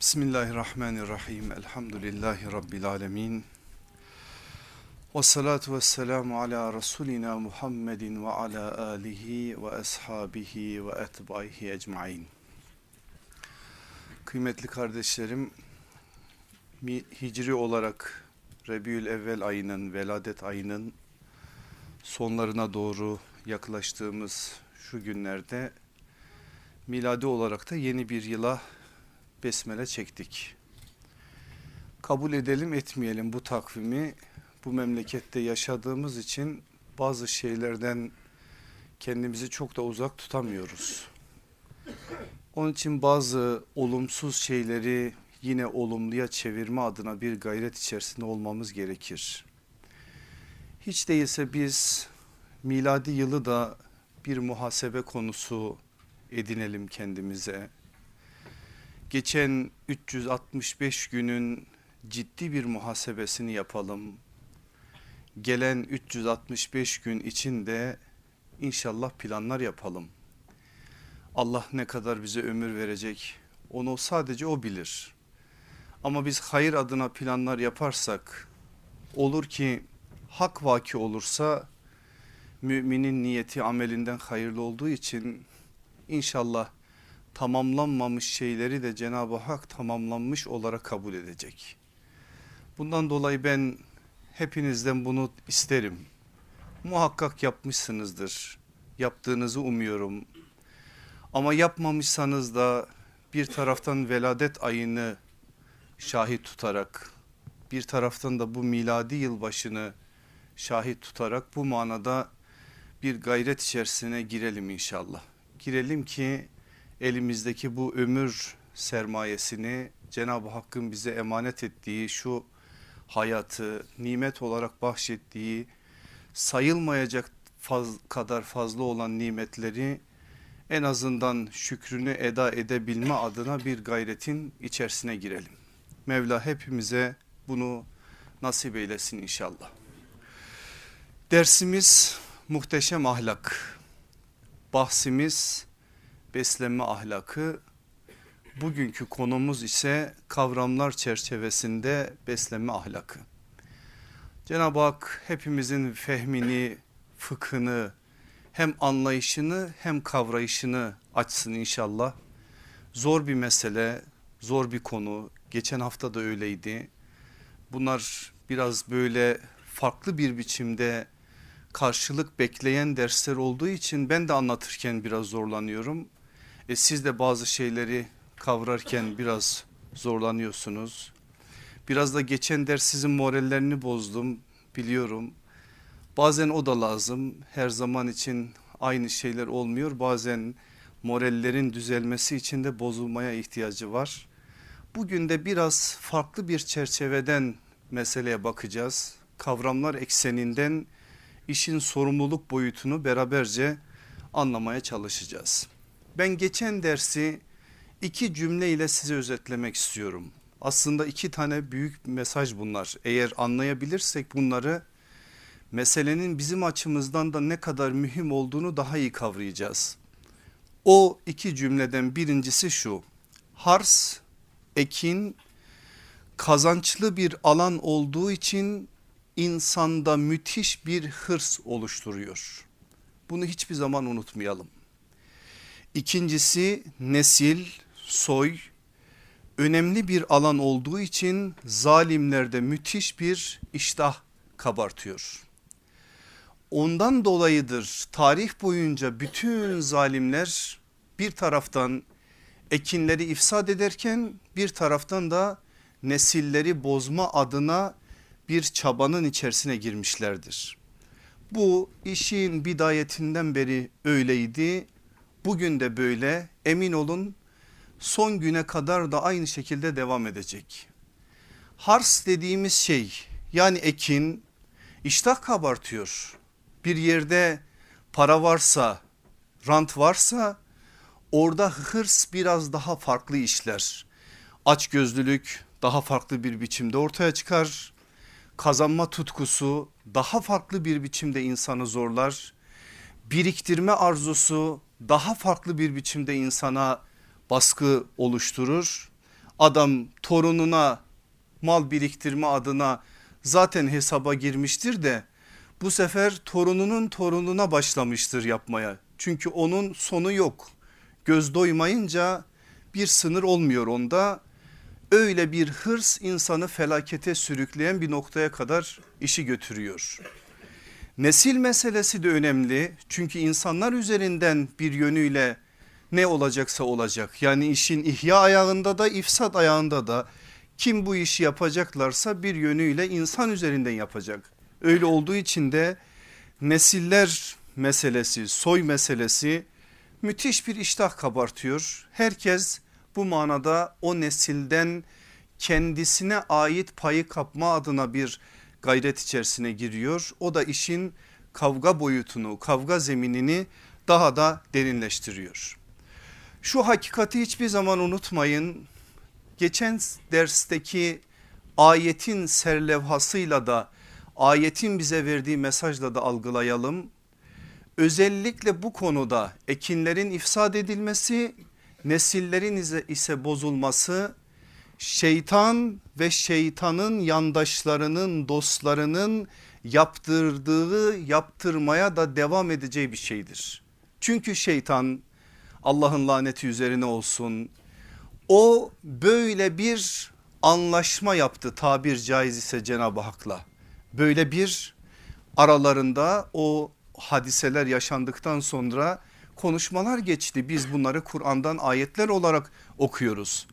Bismillahirrahmanirrahim. Elhamdülillahi Rabbil alemin. Ve salatu ve selamu ala Resulina Muhammedin ve ala alihi ve ashabihi ve etbaihi ecmain. Kıymetli kardeşlerim, hicri olarak Rebiül Evvel ayının, veladet ayının sonlarına doğru yaklaştığımız şu günlerde miladi olarak da yeni bir yıla besmele çektik. Kabul edelim etmeyelim bu takvimi bu memlekette yaşadığımız için bazı şeylerden kendimizi çok da uzak tutamıyoruz. Onun için bazı olumsuz şeyleri yine olumluya çevirme adına bir gayret içerisinde olmamız gerekir. Hiç değilse biz miladi yılı da bir muhasebe konusu edinelim kendimize geçen 365 günün ciddi bir muhasebesini yapalım. Gelen 365 gün içinde inşallah planlar yapalım. Allah ne kadar bize ömür verecek onu sadece o bilir. Ama biz hayır adına planlar yaparsak olur ki hak vaki olursa müminin niyeti amelinden hayırlı olduğu için inşallah tamamlanmamış şeyleri de Cenab-ı Hak tamamlanmış olarak kabul edecek. Bundan dolayı ben hepinizden bunu isterim. Muhakkak yapmışsınızdır. Yaptığınızı umuyorum. Ama yapmamışsanız da bir taraftan veladet ayını şahit tutarak bir taraftan da bu miladi yılbaşını şahit tutarak bu manada bir gayret içerisine girelim inşallah. Girelim ki elimizdeki bu ömür sermayesini Cenab-ı Hakk'ın bize emanet ettiği şu hayatı nimet olarak bahşettiği sayılmayacak faz, kadar fazla olan nimetleri en azından şükrünü eda edebilme adına bir gayretin içerisine girelim. Mevla hepimize bunu nasip eylesin inşallah. Dersimiz muhteşem ahlak. Bahsimiz beslenme ahlakı. Bugünkü konumuz ise kavramlar çerçevesinde beslenme ahlakı. Cenab-ı Hak hepimizin fehmini, fıkhını, hem anlayışını hem kavrayışını açsın inşallah. Zor bir mesele, zor bir konu. Geçen hafta da öyleydi. Bunlar biraz böyle farklı bir biçimde karşılık bekleyen dersler olduğu için ben de anlatırken biraz zorlanıyorum. E siz de bazı şeyleri kavrarken biraz zorlanıyorsunuz. Biraz da geçen ders sizin morallerini bozdum biliyorum. Bazen o da lazım. Her zaman için aynı şeyler olmuyor. Bazen morallerin düzelmesi için de bozulmaya ihtiyacı var. Bugün de biraz farklı bir çerçeveden meseleye bakacağız. Kavramlar ekseninden işin sorumluluk boyutunu beraberce anlamaya çalışacağız. Ben geçen dersi iki cümle ile size özetlemek istiyorum. Aslında iki tane büyük mesaj bunlar. Eğer anlayabilirsek bunları meselenin bizim açımızdan da ne kadar mühim olduğunu daha iyi kavrayacağız. O iki cümleden birincisi şu. Hars, ekin kazançlı bir alan olduğu için insanda müthiş bir hırs oluşturuyor. Bunu hiçbir zaman unutmayalım. İkincisi nesil, soy önemli bir alan olduğu için zalimlerde müthiş bir iştah kabartıyor. Ondan dolayıdır tarih boyunca bütün zalimler bir taraftan ekinleri ifsad ederken bir taraftan da nesilleri bozma adına bir çabanın içerisine girmişlerdir. Bu işin bidayetinden beri öyleydi Bugün de böyle emin olun son güne kadar da aynı şekilde devam edecek. Hars dediğimiz şey yani ekin iştah kabartıyor. Bir yerde para varsa rant varsa orada hırs biraz daha farklı işler. Açgözlülük daha farklı bir biçimde ortaya çıkar. Kazanma tutkusu daha farklı bir biçimde insanı zorlar. Biriktirme arzusu daha farklı bir biçimde insana baskı oluşturur. Adam torununa mal biriktirme adına zaten hesaba girmiştir de bu sefer torununun torununa başlamıştır yapmaya. Çünkü onun sonu yok. Göz doymayınca bir sınır olmuyor onda. Öyle bir hırs insanı felakete sürükleyen bir noktaya kadar işi götürüyor. Nesil meselesi de önemli çünkü insanlar üzerinden bir yönüyle ne olacaksa olacak. Yani işin ihya ayağında da ifsat ayağında da kim bu işi yapacaklarsa bir yönüyle insan üzerinden yapacak. Öyle olduğu için de nesiller meselesi, soy meselesi müthiş bir iştah kabartıyor. Herkes bu manada o nesilden kendisine ait payı kapma adına bir gayret içerisine giriyor. O da işin kavga boyutunu, kavga zeminini daha da derinleştiriyor. Şu hakikati hiçbir zaman unutmayın. Geçen dersteki ayetin serlevhasıyla da ayetin bize verdiği mesajla da algılayalım. Özellikle bu konuda ekinlerin ifsad edilmesi, nesillerin ise bozulması şeytan ve şeytanın yandaşlarının dostlarının yaptırdığı yaptırmaya da devam edeceği bir şeydir. Çünkü şeytan Allah'ın laneti üzerine olsun o böyle bir anlaşma yaptı tabir caiz ise Cenab-ı Hak'la. Böyle bir aralarında o hadiseler yaşandıktan sonra konuşmalar geçti. Biz bunları Kur'an'dan ayetler olarak okuyoruz.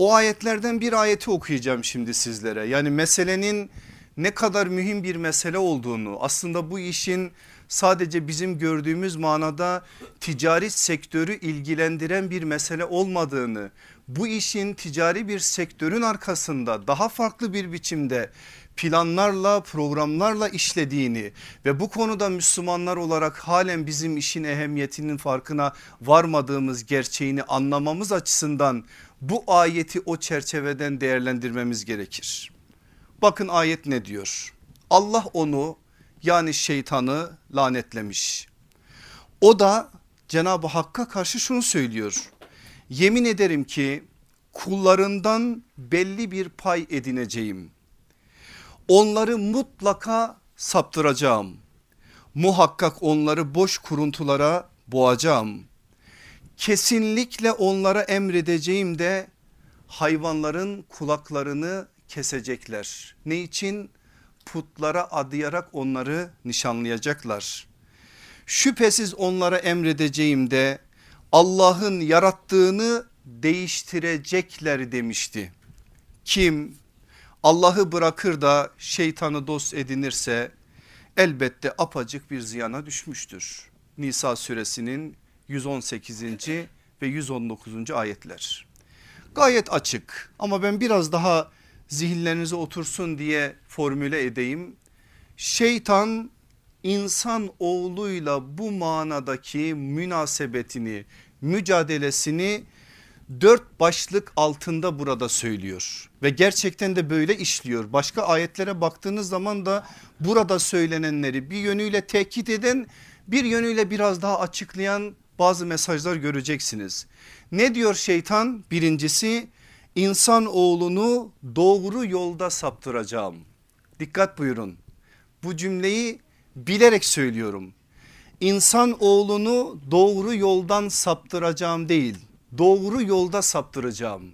O ayetlerden bir ayeti okuyacağım şimdi sizlere. Yani meselenin ne kadar mühim bir mesele olduğunu aslında bu işin sadece bizim gördüğümüz manada ticari sektörü ilgilendiren bir mesele olmadığını bu işin ticari bir sektörün arkasında daha farklı bir biçimde planlarla programlarla işlediğini ve bu konuda Müslümanlar olarak halen bizim işin ehemmiyetinin farkına varmadığımız gerçeğini anlamamız açısından bu ayeti o çerçeveden değerlendirmemiz gerekir. Bakın ayet ne diyor? Allah onu yani şeytanı lanetlemiş. O da Cenab-ı Hakk'a karşı şunu söylüyor. Yemin ederim ki kullarından belli bir pay edineceğim. Onları mutlaka saptıracağım. Muhakkak onları boş kuruntulara boğacağım. Kesinlikle onlara emredeceğim de hayvanların kulaklarını kesecekler. Ne için? Putlara adayarak onları nişanlayacaklar. Şüphesiz onlara emredeceğim de Allah'ın yarattığını değiştirecekler demişti. Kim Allah'ı bırakır da şeytanı dost edinirse elbette apacık bir ziyana düşmüştür. Nisa suresinin 118. ve 119. ayetler. Gayet açık ama ben biraz daha zihinlerinize otursun diye formüle edeyim. Şeytan insan oğluyla bu manadaki münasebetini, mücadelesini dört başlık altında burada söylüyor ve gerçekten de böyle işliyor. Başka ayetlere baktığınız zaman da burada söylenenleri bir yönüyle tekit eden bir yönüyle biraz daha açıklayan bazı mesajlar göreceksiniz. Ne diyor şeytan? Birincisi insan oğlunu doğru yolda saptıracağım. Dikkat buyurun bu cümleyi bilerek söylüyorum. İnsan oğlunu doğru yoldan saptıracağım değil doğru yolda saptıracağım.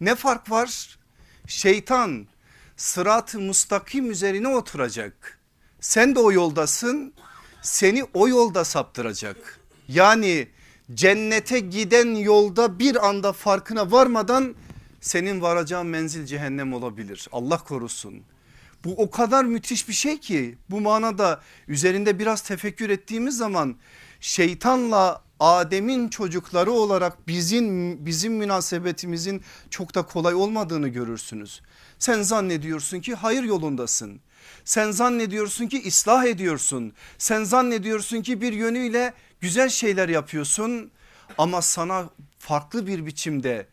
Ne fark var? Şeytan sırat-ı mustakim üzerine oturacak. Sen de o yoldasın seni o yolda saptıracak. Yani cennete giden yolda bir anda farkına varmadan senin varacağın menzil cehennem olabilir. Allah korusun. Bu o kadar müthiş bir şey ki bu manada üzerinde biraz tefekkür ettiğimiz zaman şeytanla Adem'in çocukları olarak bizim bizim münasebetimizin çok da kolay olmadığını görürsünüz. Sen zannediyorsun ki hayır yolundasın. Sen zannediyorsun ki ıslah ediyorsun. Sen zannediyorsun ki bir yönüyle güzel şeyler yapıyorsun ama sana farklı bir biçimde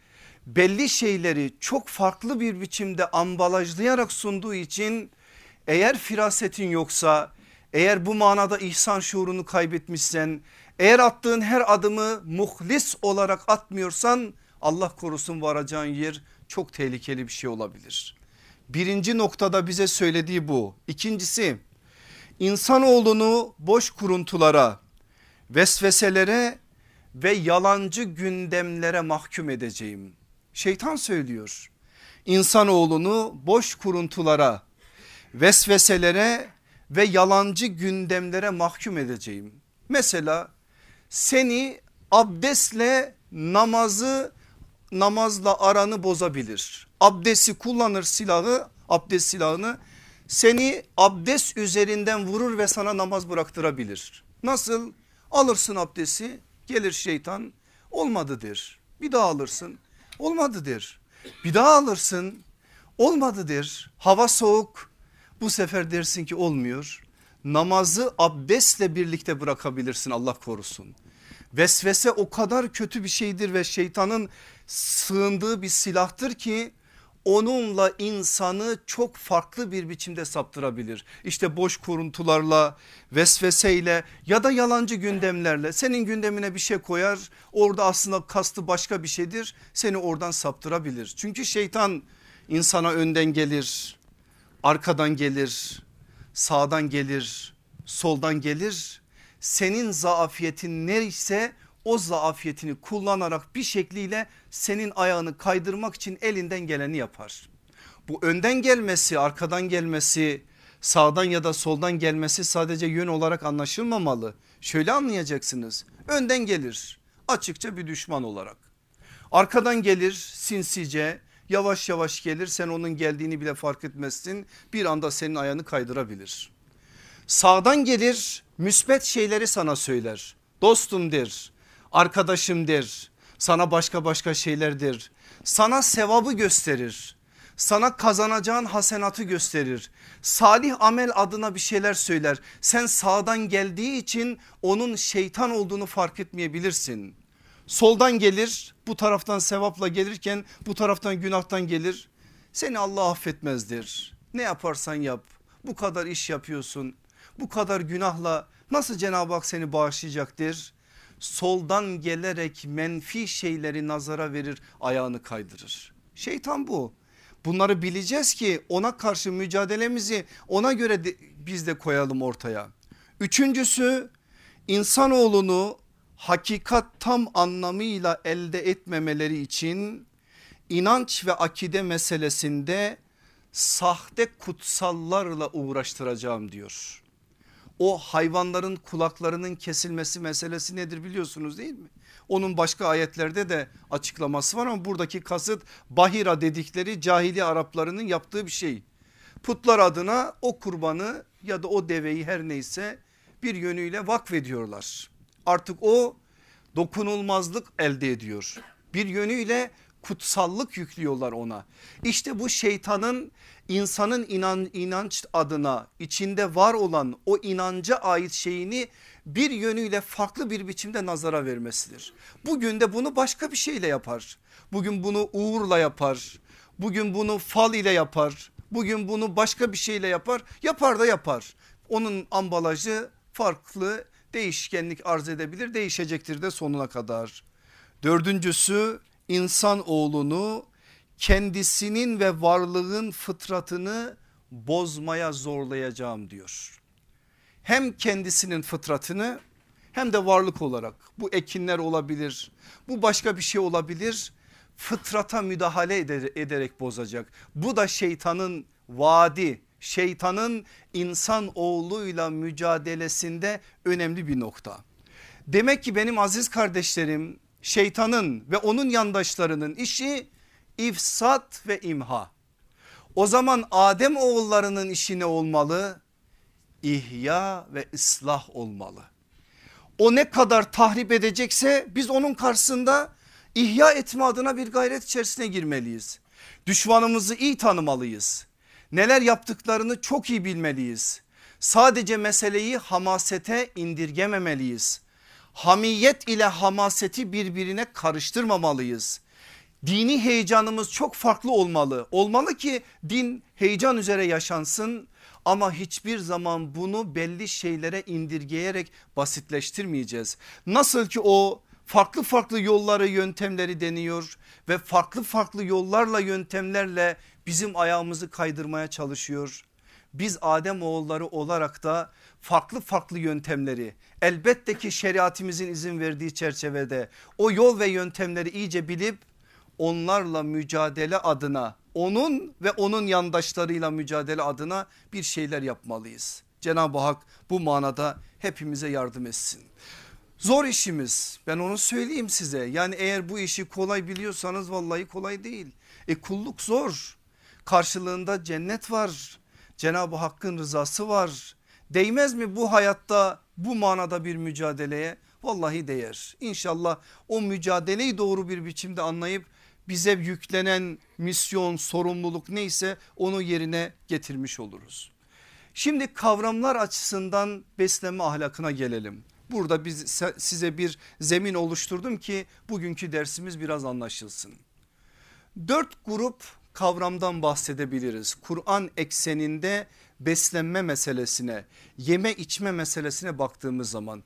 belli şeyleri çok farklı bir biçimde ambalajlayarak sunduğu için eğer firasetin yoksa eğer bu manada ihsan şuurunu kaybetmişsen eğer attığın her adımı muhlis olarak atmıyorsan Allah korusun varacağın yer çok tehlikeli bir şey olabilir. Birinci noktada bize söylediği bu. İkincisi insanoğlunu boş kuruntulara, vesveselere ve yalancı gündemlere mahkum edeceğim. Şeytan söylüyor. İnsanoğlunu boş kuruntulara, vesveselere ve yalancı gündemlere mahkum edeceğim. Mesela seni abdestle namazı namazla aranı bozabilir. Abdesti kullanır silahı abdest silahını seni abdest üzerinden vurur ve sana namaz bıraktırabilir. Nasıl? Alırsın abdesti gelir şeytan olmadı der. Bir daha alırsın olmadı der. Bir daha alırsın olmadı der. Hava soğuk bu sefer dersin ki olmuyor. Namazı abdestle birlikte bırakabilirsin Allah korusun. Vesvese o kadar kötü bir şeydir ve şeytanın sığındığı bir silahtır ki onunla insanı çok farklı bir biçimde saptırabilir. İşte boş kuruntularla vesveseyle ya da yalancı gündemlerle senin gündemine bir şey koyar orada aslında kastı başka bir şeydir seni oradan saptırabilir. Çünkü şeytan insana önden gelir arkadan gelir sağdan gelir soldan gelir senin zaafiyetin neyse o zaafiyetini kullanarak bir şekliyle senin ayağını kaydırmak için elinden geleni yapar. Bu önden gelmesi arkadan gelmesi sağdan ya da soldan gelmesi sadece yön olarak anlaşılmamalı. Şöyle anlayacaksınız önden gelir açıkça bir düşman olarak. Arkadan gelir sinsice yavaş yavaş gelir sen onun geldiğini bile fark etmezsin bir anda senin ayağını kaydırabilir. Sağdan gelir müsbet şeyleri sana söyler dostum der arkadaşım der sana başka başka şeylerdir sana sevabı gösterir sana kazanacağın hasenatı gösterir. Salih amel adına bir şeyler söyler. Sen sağdan geldiği için onun şeytan olduğunu fark etmeyebilirsin. Soldan gelir bu taraftan sevapla gelirken bu taraftan günahtan gelir. Seni Allah affetmezdir. Ne yaparsan yap bu kadar iş yapıyorsun. Bu kadar günahla nasıl Cenab-ı Hak seni bağışlayacaktır? Soldan gelerek menfi şeyleri nazara verir ayağını kaydırır. Şeytan bu. Bunları bileceğiz ki ona karşı mücadelemizi ona göre de, biz de koyalım ortaya. Üçüncüsü insanoğlunu hakikat tam anlamıyla elde etmemeleri için inanç ve akide meselesinde sahte kutsallarla uğraştıracağım diyor. O hayvanların kulaklarının kesilmesi meselesi nedir biliyorsunuz değil mi? Onun başka ayetlerde de açıklaması var ama buradaki kasıt Bahira dedikleri cahili Araplarının yaptığı bir şey. Putlar adına o kurbanı ya da o deveyi her neyse bir yönüyle vakfediyorlar. Artık o dokunulmazlık elde ediyor. Bir yönüyle kutsallık yüklüyorlar ona. İşte bu şeytanın insanın inan, inanç adına içinde var olan o inanca ait şeyini bir yönüyle farklı bir biçimde nazara vermesidir. Bugün de bunu başka bir şeyle yapar. Bugün bunu uğurla yapar. Bugün bunu fal ile yapar. Bugün bunu başka bir şeyle yapar. Yapar da yapar. Onun ambalajı farklı değişkenlik arz edebilir değişecektir de sonuna kadar. Dördüncüsü insan oğlunu kendisinin ve varlığın fıtratını bozmaya zorlayacağım diyor. Hem kendisinin fıtratını hem de varlık olarak bu ekinler olabilir bu başka bir şey olabilir fıtrata müdahale ederek bozacak. Bu da şeytanın vaadi şeytanın insan oğluyla mücadelesinde önemli bir nokta. Demek ki benim aziz kardeşlerim şeytanın ve onun yandaşlarının işi ifsat ve imha. O zaman Adem oğullarının işi ne olmalı? İhya ve ıslah olmalı. O ne kadar tahrip edecekse biz onun karşısında ihya etme adına bir gayret içerisine girmeliyiz. Düşmanımızı iyi tanımalıyız. Neler yaptıklarını çok iyi bilmeliyiz. Sadece meseleyi hamasete indirgememeliyiz. Hamiyet ile hamaseti birbirine karıştırmamalıyız. Dini heyecanımız çok farklı olmalı. Olmalı ki din heyecan üzere yaşansın ama hiçbir zaman bunu belli şeylere indirgeyerek basitleştirmeyeceğiz. Nasıl ki o farklı farklı yolları yöntemleri deniyor ve farklı farklı yollarla yöntemlerle bizim ayağımızı kaydırmaya çalışıyor. Biz Adem oğulları olarak da farklı farklı yöntemleri elbette ki şeriatimizin izin verdiği çerçevede o yol ve yöntemleri iyice bilip onlarla mücadele adına onun ve onun yandaşlarıyla mücadele adına bir şeyler yapmalıyız. Cenab-ı Hak bu manada hepimize yardım etsin. Zor işimiz ben onu söyleyeyim size yani eğer bu işi kolay biliyorsanız vallahi kolay değil. E kulluk zor karşılığında cennet var Cenab-ı Hakk'ın rızası var. Değmez mi bu hayatta bu manada bir mücadeleye? Vallahi değer. İnşallah o mücadeleyi doğru bir biçimde anlayıp bize yüklenen misyon, sorumluluk neyse onu yerine getirmiş oluruz. Şimdi kavramlar açısından beslenme ahlakına gelelim. Burada biz size bir zemin oluşturdum ki bugünkü dersimiz biraz anlaşılsın. Dört grup kavramdan bahsedebiliriz. Kur'an ekseninde beslenme meselesine, yeme içme meselesine baktığımız zaman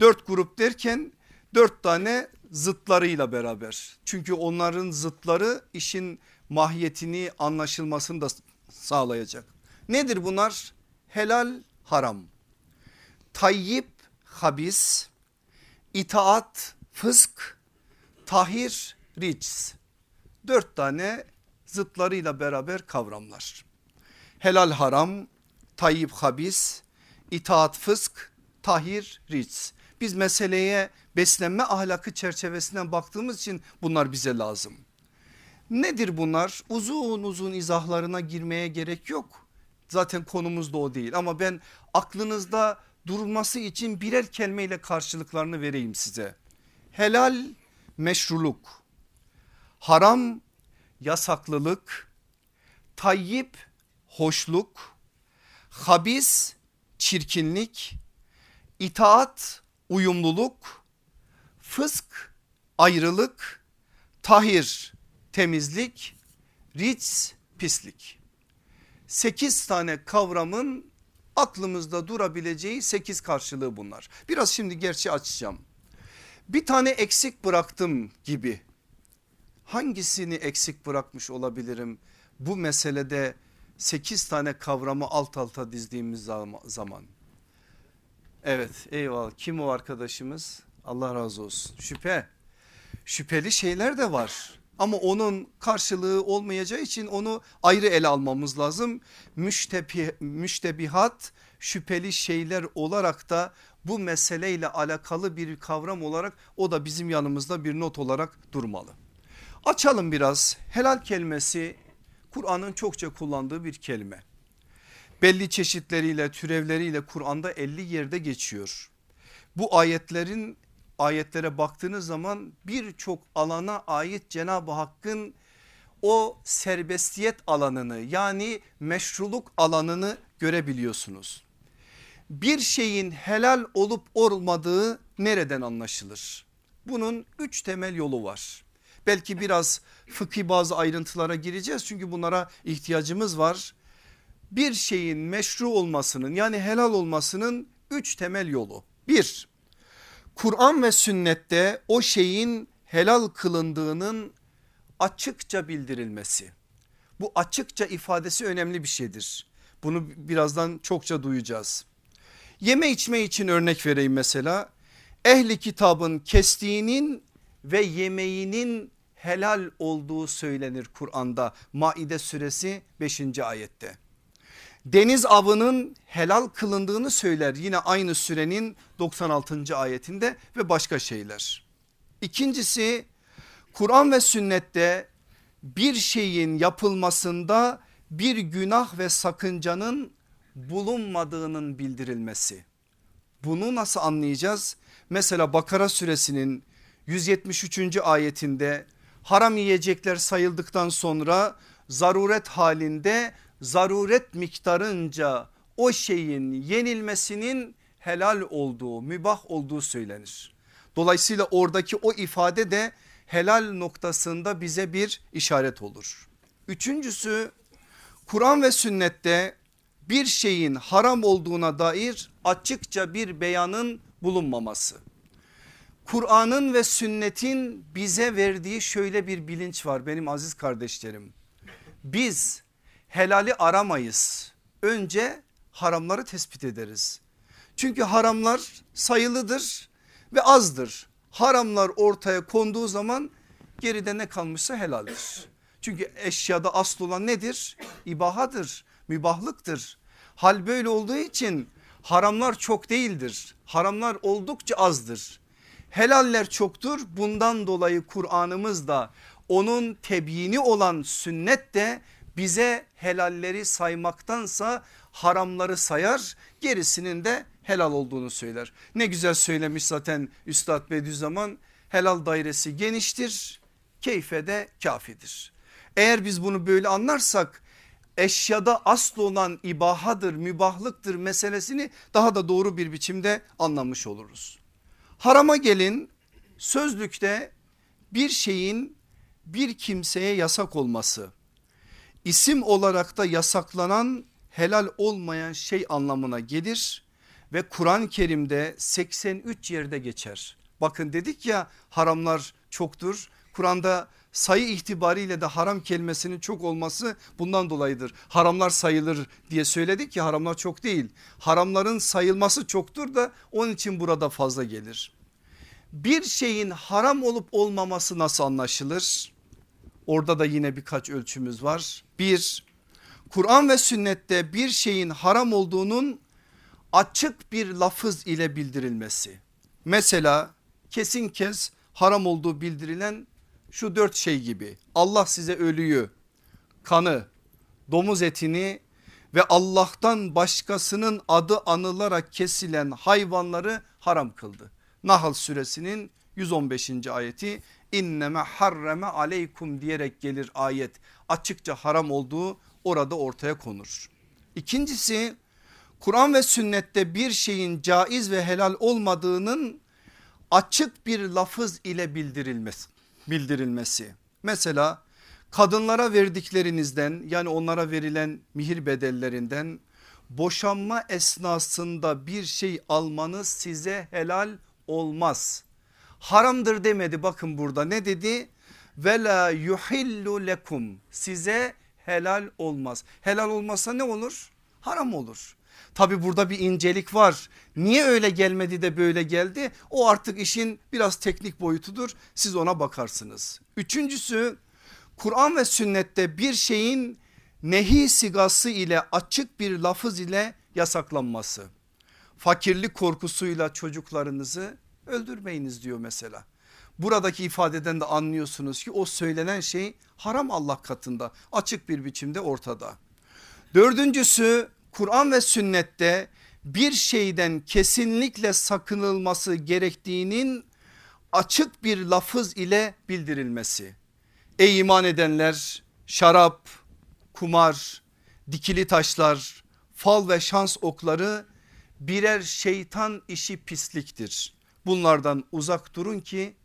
dört grup derken dört tane zıtlarıyla beraber. Çünkü onların zıtları işin mahiyetini anlaşılmasını da sağlayacak. Nedir bunlar? Helal haram, tayyip habis, itaat fısk, tahir rics. Dört tane zıtlarıyla beraber kavramlar. Helal haram, tayyip habis, itaat fısk, tahir rics. Biz meseleye beslenme ahlakı çerçevesinden baktığımız için bunlar bize lazım. Nedir bunlar? Uzun uzun izahlarına girmeye gerek yok. Zaten konumuz da o değil ama ben aklınızda durması için birer kelimeyle karşılıklarını vereyim size. Helal meşruluk, haram yasaklılık, tayyip hoşluk, habis çirkinlik, itaat uyumluluk, fısk ayrılık, tahir temizlik, ric pislik. Sekiz tane kavramın aklımızda durabileceği sekiz karşılığı bunlar. Biraz şimdi gerçi açacağım. Bir tane eksik bıraktım gibi hangisini eksik bırakmış olabilirim bu meselede 8 tane kavramı alt alta dizdiğimiz zaman. Evet eyvallah kim o arkadaşımız Allah razı olsun şüphe şüpheli şeyler de var ama onun karşılığı olmayacağı için onu ayrı ele almamız lazım. Müştebi, müştebihat şüpheli şeyler olarak da bu meseleyle alakalı bir kavram olarak o da bizim yanımızda bir not olarak durmalı. Açalım biraz helal kelimesi Kur'an'ın çokça kullandığı bir kelime. Belli çeşitleriyle türevleriyle Kur'an'da 50 yerde geçiyor. Bu ayetlerin ayetlere baktığınız zaman birçok alana ait Cenab-ı Hakk'ın o serbestiyet alanını yani meşruluk alanını görebiliyorsunuz. Bir şeyin helal olup olmadığı nereden anlaşılır? Bunun üç temel yolu var. Belki biraz fıkhi bazı ayrıntılara gireceğiz çünkü bunlara ihtiyacımız var. Bir şeyin meşru olmasının yani helal olmasının üç temel yolu. Bir, Kur'an ve sünnette o şeyin helal kılındığının açıkça bildirilmesi. Bu açıkça ifadesi önemli bir şeydir. Bunu birazdan çokça duyacağız. Yeme içme için örnek vereyim mesela. Ehli kitabın kestiğinin ve yemeğinin helal olduğu söylenir Kur'an'da Maide suresi 5. ayette. Deniz avının helal kılındığını söyler yine aynı sürenin 96. ayetinde ve başka şeyler. İkincisi Kur'an ve sünnette bir şeyin yapılmasında bir günah ve sakıncanın bulunmadığının bildirilmesi. Bunu nasıl anlayacağız? Mesela Bakara suresinin 173. ayetinde haram yiyecekler sayıldıktan sonra zaruret halinde zaruret miktarınca o şeyin yenilmesinin helal olduğu mübah olduğu söylenir. Dolayısıyla oradaki o ifade de helal noktasında bize bir işaret olur. Üçüncüsü Kur'an ve sünnette bir şeyin haram olduğuna dair açıkça bir beyanın bulunmaması. Kur'an'ın ve sünnetin bize verdiği şöyle bir bilinç var benim aziz kardeşlerim. Biz helali aramayız. Önce haramları tespit ederiz. Çünkü haramlar sayılıdır ve azdır. Haramlar ortaya konduğu zaman geride ne kalmışsa helaldir. Çünkü eşyada asıl olan nedir? İbahadır, mübahlıktır. Hal böyle olduğu için haramlar çok değildir. Haramlar oldukça azdır. Helaller çoktur. Bundan dolayı Kur'an'ımız da onun tebyini olan sünnet de bize helalleri saymaktansa haramları sayar gerisinin de helal olduğunu söyler. Ne güzel söylemiş zaten Üstad Bediüzzaman helal dairesi geniştir keyfe de kafidir. Eğer biz bunu böyle anlarsak eşyada asıl olan ibahadır mübahlıktır meselesini daha da doğru bir biçimde anlamış oluruz. Harama gelin sözlükte bir şeyin bir kimseye yasak olması isim olarak da yasaklanan helal olmayan şey anlamına gelir ve Kur'an-ı Kerim'de 83 yerde geçer. Bakın dedik ya haramlar çoktur. Kur'an'da sayı itibariyle de haram kelimesinin çok olması bundan dolayıdır. Haramlar sayılır diye söyledik ki haramlar çok değil. Haramların sayılması çoktur da onun için burada fazla gelir. Bir şeyin haram olup olmaması nasıl anlaşılır? Orada da yine birkaç ölçümüz var. Bir, Kur'an ve sünnette bir şeyin haram olduğunun açık bir lafız ile bildirilmesi. Mesela kesin kez haram olduğu bildirilen şu dört şey gibi Allah size ölüyü, kanı, domuz etini ve Allah'tan başkasının adı anılarak kesilen hayvanları haram kıldı. Nahl suresinin 115. ayeti inneme harreme aleykum diyerek gelir ayet açıkça haram olduğu orada ortaya konur. İkincisi Kur'an ve sünnette bir şeyin caiz ve helal olmadığının açık bir lafız ile bildirilmesi. Bildirilmesi. Mesela kadınlara verdiklerinizden yani onlara verilen mihir bedellerinden boşanma esnasında bir şey almanız size helal olmaz. Haramdır demedi bakın burada ne dedi? Ve la yuhillu lekum size helal olmaz. Helal olmazsa ne olur? Haram olur. Tabi burada bir incelik var. Niye öyle gelmedi de böyle geldi? O artık işin biraz teknik boyutudur. Siz ona bakarsınız. Üçüncüsü Kur'an ve sünnette bir şeyin nehi sigası ile açık bir lafız ile yasaklanması. Fakirlik korkusuyla çocuklarınızı öldürmeyiniz diyor mesela. Buradaki ifadeden de anlıyorsunuz ki o söylenen şey haram Allah katında açık bir biçimde ortada. Dördüncüsü Kur'an ve sünnette bir şeyden kesinlikle sakınılması gerektiğinin açık bir lafız ile bildirilmesi. Ey iman edenler şarap, kumar, dikili taşlar, fal ve şans okları birer şeytan işi pisliktir. Bunlardan uzak durun ki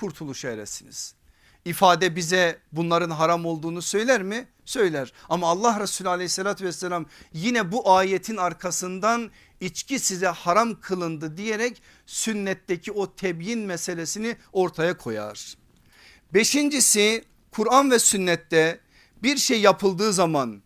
kurtuluşa eresiniz. İfade bize bunların haram olduğunu söyler mi? Söyler ama Allah Resulü aleyhissalatü vesselam yine bu ayetin arkasından içki size haram kılındı diyerek sünnetteki o tebyin meselesini ortaya koyar. Beşincisi Kur'an ve sünnette bir şey yapıldığı zaman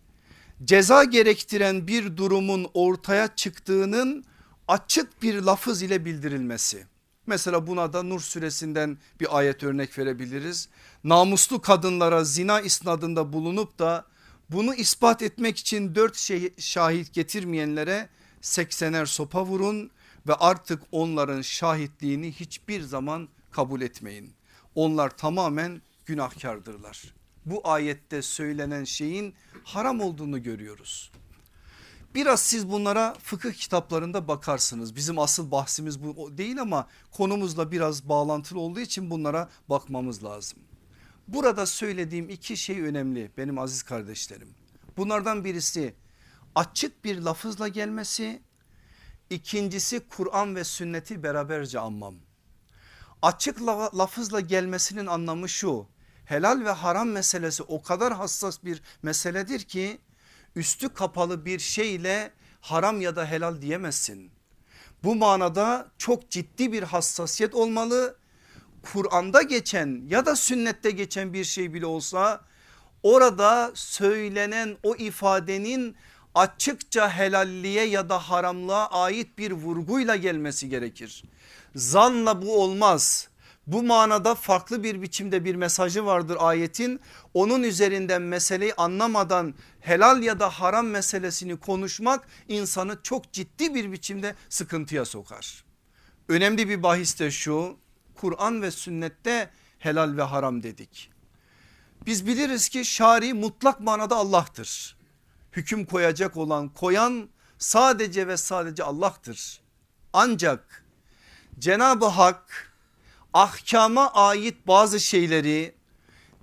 ceza gerektiren bir durumun ortaya çıktığının açık bir lafız ile bildirilmesi. Mesela buna da Nur suresinden bir ayet örnek verebiliriz. Namuslu kadınlara zina isnadında bulunup da bunu ispat etmek için dört şey, şahit getirmeyenlere seksener sopa vurun ve artık onların şahitliğini hiçbir zaman kabul etmeyin. Onlar tamamen günahkardırlar. Bu ayette söylenen şeyin haram olduğunu görüyoruz. Biraz siz bunlara fıkıh kitaplarında bakarsınız. Bizim asıl bahsimiz bu değil ama konumuzla biraz bağlantılı olduğu için bunlara bakmamız lazım. Burada söylediğim iki şey önemli benim aziz kardeşlerim. Bunlardan birisi açık bir lafızla gelmesi, ikincisi Kur'an ve sünneti beraberce anmam. Açık lafızla gelmesinin anlamı şu helal ve haram meselesi o kadar hassas bir meseledir ki üstü kapalı bir şeyle haram ya da helal diyemezsin. Bu manada çok ciddi bir hassasiyet olmalı Kur'an'da geçen ya da sünnette geçen bir şey bile olsa orada söylenen o ifadenin açıkça helalliğe ya da haramlığa ait bir vurguyla gelmesi gerekir. Zanla bu olmaz. Bu manada farklı bir biçimde bir mesajı vardır ayetin. Onun üzerinden meseleyi anlamadan helal ya da haram meselesini konuşmak insanı çok ciddi bir biçimde sıkıntıya sokar. Önemli bir bahis de şu Kur'an ve sünnette helal ve haram dedik. Biz biliriz ki şari mutlak manada Allah'tır. Hüküm koyacak olan koyan sadece ve sadece Allah'tır. Ancak Cenab-ı Hak ahkama ait bazı şeyleri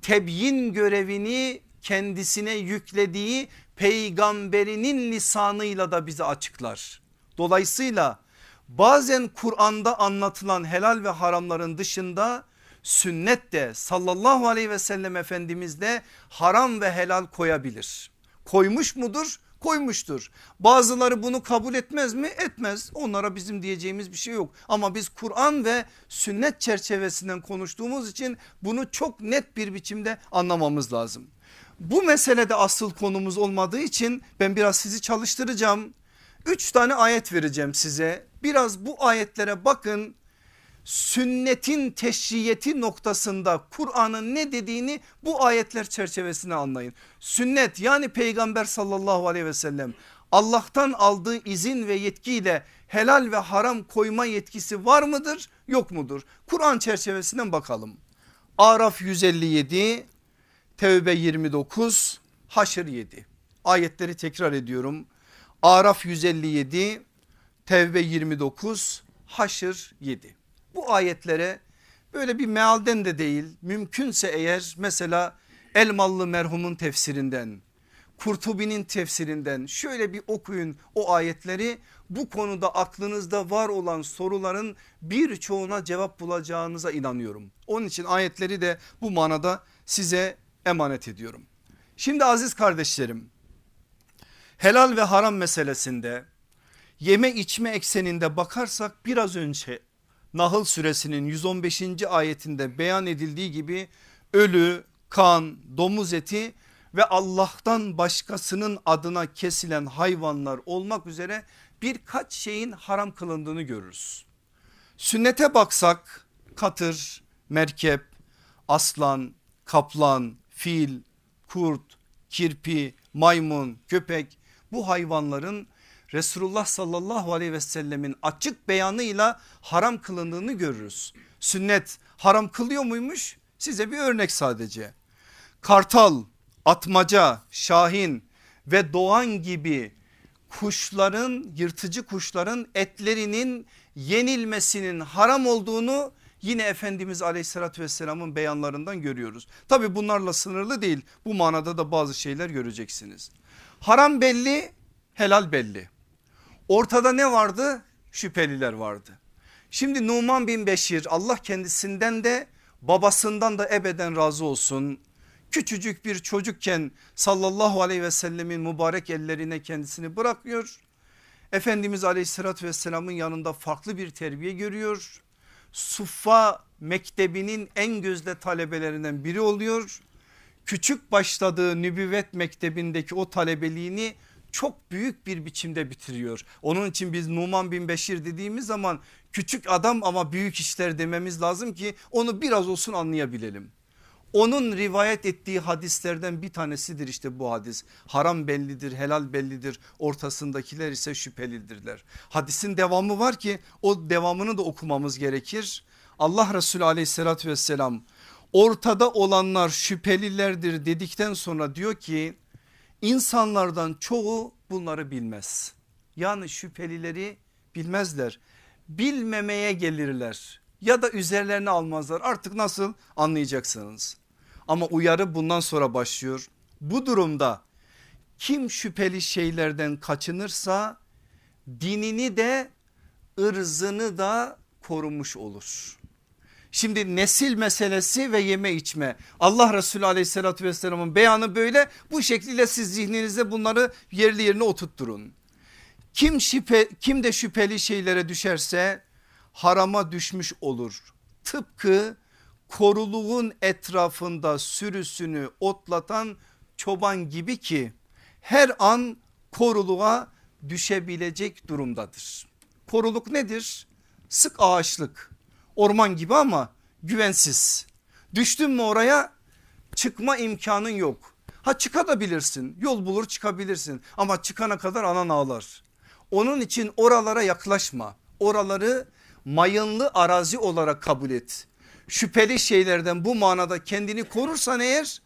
tebyin görevini kendisine yüklediği peygamberinin lisanıyla da bize açıklar. Dolayısıyla bazen Kur'an'da anlatılan helal ve haramların dışında sünnet de sallallahu aleyhi ve sellem efendimiz de haram ve helal koyabilir. Koymuş mudur? Koymuştur. Bazıları bunu kabul etmez mi? Etmez. Onlara bizim diyeceğimiz bir şey yok. Ama biz Kur'an ve sünnet çerçevesinden konuştuğumuz için bunu çok net bir biçimde anlamamız lazım. Bu meselede asıl konumuz olmadığı için ben biraz sizi çalıştıracağım. Üç tane ayet vereceğim size. Biraz bu ayetlere bakın sünnetin teşriyeti noktasında Kur'an'ın ne dediğini bu ayetler çerçevesinde anlayın. Sünnet yani peygamber sallallahu aleyhi ve sellem Allah'tan aldığı izin ve yetkiyle helal ve haram koyma yetkisi var mıdır yok mudur? Kur'an çerçevesinden bakalım. Araf 157, Tevbe 29, Haşr 7. Ayetleri tekrar ediyorum. Araf 157, Tevbe 29, Haşr 7 bu ayetlere böyle bir mealden de değil mümkünse eğer mesela Elmalı merhumun tefsirinden Kurtubi'nin tefsirinden şöyle bir okuyun o ayetleri bu konuda aklınızda var olan soruların birçoğuna cevap bulacağınıza inanıyorum. Onun için ayetleri de bu manada size emanet ediyorum. Şimdi aziz kardeşlerim helal ve haram meselesinde yeme içme ekseninde bakarsak biraz önce Nahl suresinin 115. ayetinde beyan edildiği gibi ölü, kan, domuz eti ve Allah'tan başkasının adına kesilen hayvanlar olmak üzere birkaç şeyin haram kılındığını görürüz. Sünnete baksak katır, merkep, aslan, kaplan, fil, kurt, kirpi, maymun, köpek bu hayvanların Resulullah sallallahu aleyhi ve sellemin açık beyanıyla haram kılındığını görürüz. Sünnet haram kılıyor muymuş? Size bir örnek sadece. Kartal, atmaca, şahin ve doğan gibi kuşların yırtıcı kuşların etlerinin yenilmesinin haram olduğunu yine Efendimiz aleyhissalatü vesselamın beyanlarından görüyoruz. Tabi bunlarla sınırlı değil bu manada da bazı şeyler göreceksiniz. Haram belli helal belli. Ortada ne vardı? Şüpheliler vardı. Şimdi Numan bin Beşir Allah kendisinden de babasından da ebeden razı olsun. Küçücük bir çocukken sallallahu aleyhi ve sellemin mübarek ellerine kendisini bırakıyor. Efendimiz aleyhissalatü vesselamın yanında farklı bir terbiye görüyor. Suffa mektebinin en gözde talebelerinden biri oluyor. Küçük başladığı nübüvvet mektebindeki o talebeliğini çok büyük bir biçimde bitiriyor. Onun için biz Numan bin Beşir dediğimiz zaman küçük adam ama büyük işler dememiz lazım ki onu biraz olsun anlayabilelim. Onun rivayet ettiği hadislerden bir tanesidir işte bu hadis. Haram bellidir, helal bellidir. Ortasındakiler ise şüphelidirler. Hadisin devamı var ki o devamını da okumamız gerekir. Allah Resulü aleyhissalatü vesselam ortada olanlar şüphelilerdir dedikten sonra diyor ki İnsanlardan çoğu bunları bilmez. Yani şüphelileri bilmezler. Bilmemeye gelirler ya da üzerlerine almazlar artık nasıl anlayacaksınız. Ama uyarı bundan sonra başlıyor. Bu durumda kim şüpheli şeylerden kaçınırsa dinini de ırzını da korumuş olur. Şimdi nesil meselesi ve yeme içme Allah Resulü aleyhissalatü vesselamın beyanı böyle bu şekilde siz zihninizde bunları yerli yerine oturtturun. Kim, şüphe, kim de şüpheli şeylere düşerse harama düşmüş olur. Tıpkı koruluğun etrafında sürüsünü otlatan çoban gibi ki her an koruluğa düşebilecek durumdadır. Koruluk nedir? Sık ağaçlık orman gibi ama güvensiz. Düştün mü oraya çıkma imkanın yok. Ha çıkabilirsin yol bulur çıkabilirsin ama çıkana kadar anan ağlar. Onun için oralara yaklaşma oraları mayınlı arazi olarak kabul et. Şüpheli şeylerden bu manada kendini korursan eğer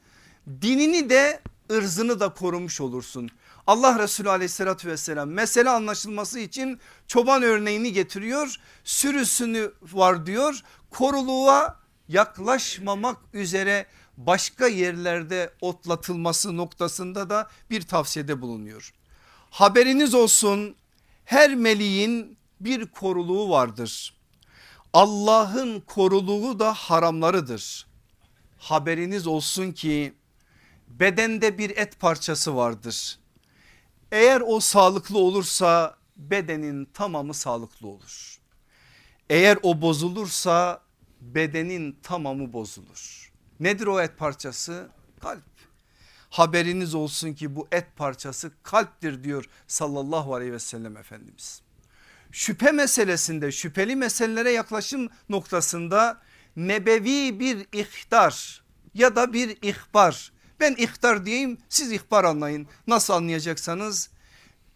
dinini de ırzını da korumuş olursun. Allah Resulü aleyhissalatü vesselam mesele anlaşılması için çoban örneğini getiriyor. Sürüsünü var diyor koruluğa yaklaşmamak üzere başka yerlerde otlatılması noktasında da bir tavsiyede bulunuyor. Haberiniz olsun her meleğin bir koruluğu vardır. Allah'ın koruluğu da haramlarıdır. Haberiniz olsun ki bedende bir et parçası vardır. Eğer o sağlıklı olursa bedenin tamamı sağlıklı olur. Eğer o bozulursa bedenin tamamı bozulur. Nedir o et parçası? Kalp. Haberiniz olsun ki bu et parçası kalptir diyor sallallahu aleyhi ve sellem Efendimiz. Şüphe meselesinde şüpheli meselelere yaklaşım noktasında nebevi bir ihtar ya da bir ihbar. Ben ihtar diyeyim siz ihbar anlayın. Nasıl anlayacaksanız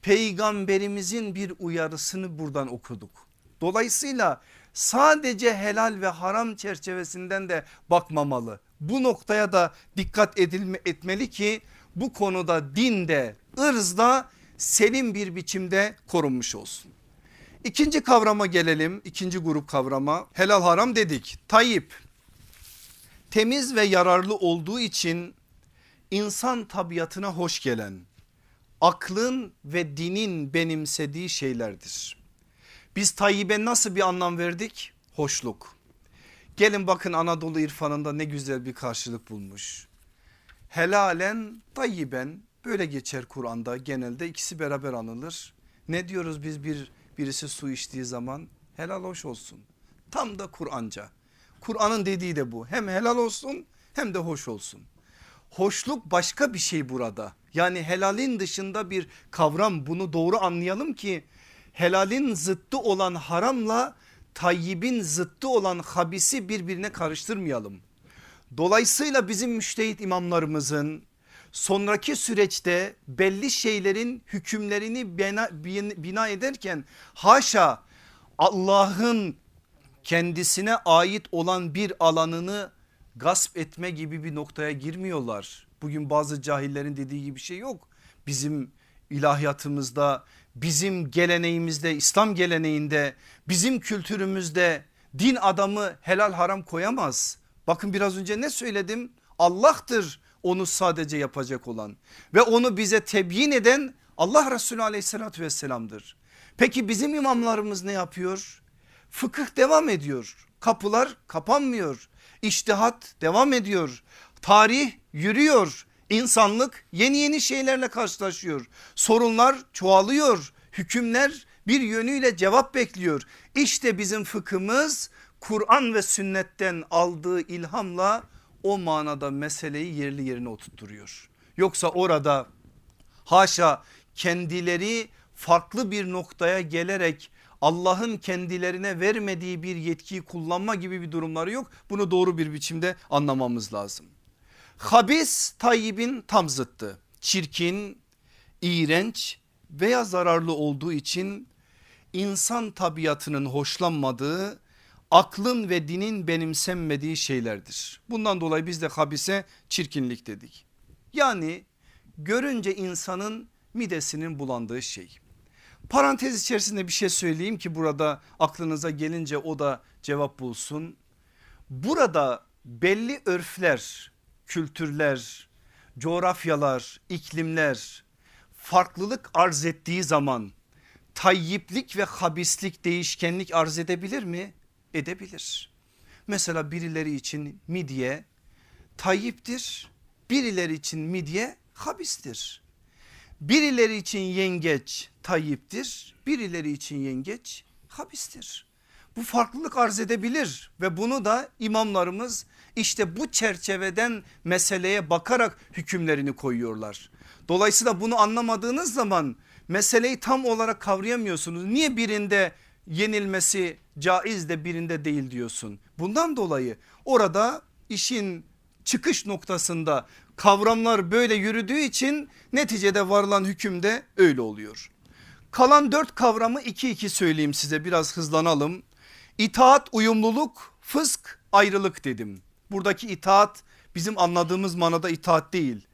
peygamberimizin bir uyarısını buradan okuduk. Dolayısıyla sadece helal ve haram çerçevesinden de bakmamalı. Bu noktaya da dikkat edilme, etmeli ki bu konuda dinde ırzda selim bir biçimde korunmuş olsun. İkinci kavrama gelelim ikinci grup kavrama helal haram dedik. Tayyip temiz ve yararlı olduğu için insan tabiatına hoş gelen aklın ve dinin benimsediği şeylerdir. Biz Tayyip'e nasıl bir anlam verdik? Hoşluk. Gelin bakın Anadolu irfanında ne güzel bir karşılık bulmuş. Helalen tayyiben böyle geçer Kur'an'da genelde ikisi beraber anılır. Ne diyoruz biz bir birisi su içtiği zaman helal hoş olsun. Tam da Kur'anca. Kur'an'ın dediği de bu. Hem helal olsun hem de hoş olsun. Hoşluk başka bir şey burada. Yani helalin dışında bir kavram bunu doğru anlayalım ki helalin zıttı olan haramla tayyibin zıttı olan habisi birbirine karıştırmayalım. Dolayısıyla bizim müştehit imamlarımızın sonraki süreçte belli şeylerin hükümlerini bina, bina ederken haşa Allah'ın kendisine ait olan bir alanını gasp etme gibi bir noktaya girmiyorlar. Bugün bazı cahillerin dediği gibi bir şey yok. Bizim ilahiyatımızda bizim geleneğimizde İslam geleneğinde bizim kültürümüzde din adamı helal haram koyamaz. Bakın biraz önce ne söyledim Allah'tır onu sadece yapacak olan ve onu bize tebyin eden Allah Resulü aleyhissalatü vesselamdır. Peki bizim imamlarımız ne yapıyor? Fıkıh devam ediyor. Kapılar kapanmıyor. İçtihat devam ediyor. Tarih yürüyor. İnsanlık yeni yeni şeylerle karşılaşıyor. Sorunlar çoğalıyor. Hükümler bir yönüyle cevap bekliyor. İşte bizim fıkhımız Kur'an ve sünnetten aldığı ilhamla o manada meseleyi yerli yerine oturtturuyor. Yoksa orada haşa kendileri farklı bir noktaya gelerek Allah'ın kendilerine vermediği bir yetkiyi kullanma gibi bir durumları yok. Bunu doğru bir biçimde anlamamız lazım. Habis Tayyip'in tam zıttı. Çirkin, iğrenç veya zararlı olduğu için insan tabiatının hoşlanmadığı aklın ve dinin benimsenmediği şeylerdir. Bundan dolayı biz de habise çirkinlik dedik. Yani görünce insanın midesinin bulandığı şey. Parantez içerisinde bir şey söyleyeyim ki burada aklınıza gelince o da cevap bulsun. Burada belli örfler, kültürler, coğrafyalar, iklimler farklılık arz ettiği zaman tayyiplik ve habislik değişkenlik arz edebilir mi? Edebilir. Mesela birileri için midye tayyiptir, birileri için midye habistir. Birileri için yengeç tayyiptir, birileri için yengeç habistir. Bu farklılık arz edebilir ve bunu da imamlarımız işte bu çerçeveden meseleye bakarak hükümlerini koyuyorlar. Dolayısıyla bunu anlamadığınız zaman meseleyi tam olarak kavrayamıyorsunuz. Niye birinde yenilmesi caiz de birinde değil diyorsun. Bundan dolayı orada işin çıkış noktasında kavramlar böyle yürüdüğü için neticede varılan hüküm de öyle oluyor. Kalan dört kavramı iki iki söyleyeyim size biraz hızlanalım. İtaat, uyumluluk, fısk, ayrılık dedim. Buradaki itaat bizim anladığımız manada itaat değil.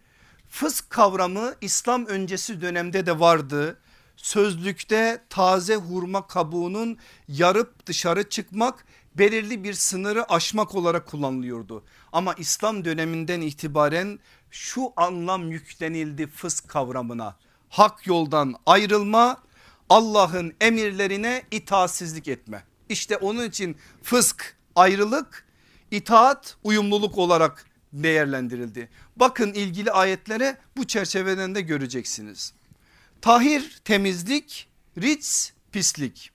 Fısk kavramı İslam öncesi dönemde de vardı. Sözlükte taze hurma kabuğunun yarıp dışarı çıkmak belirli bir sınırı aşmak olarak kullanılıyordu. Ama İslam döneminden itibaren şu anlam yüklenildi fısk kavramına. Hak yoldan ayrılma, Allah'ın emirlerine itaatsizlik etme. İşte onun için fısk ayrılık, itaat uyumluluk olarak değerlendirildi. Bakın ilgili ayetlere bu çerçeveden de göreceksiniz. Tahir temizlik, rics pislik.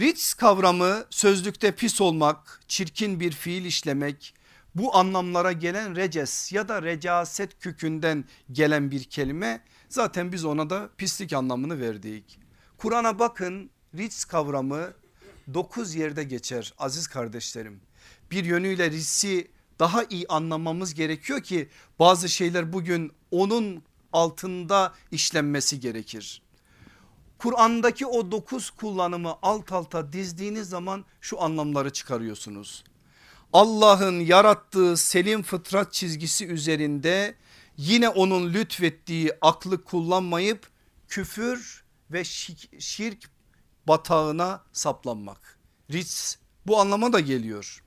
Rics kavramı sözlükte pis olmak, çirkin bir fiil işlemek, bu anlamlara gelen reces ya da recaset kökünden gelen bir kelime zaten biz ona da pislik anlamını verdik. Kur'an'a bakın rics kavramı 9 yerde geçer aziz kardeşlerim. Bir yönüyle ricsi daha iyi anlamamız gerekiyor ki bazı şeyler bugün onun altında işlenmesi gerekir. Kur'an'daki o dokuz kullanımı alt alta dizdiğiniz zaman şu anlamları çıkarıyorsunuz. Allah'ın yarattığı selim fıtrat çizgisi üzerinde yine onun lütfettiği aklı kullanmayıp küfür ve şirk batağına saplanmak. Ritz bu anlama da geliyor.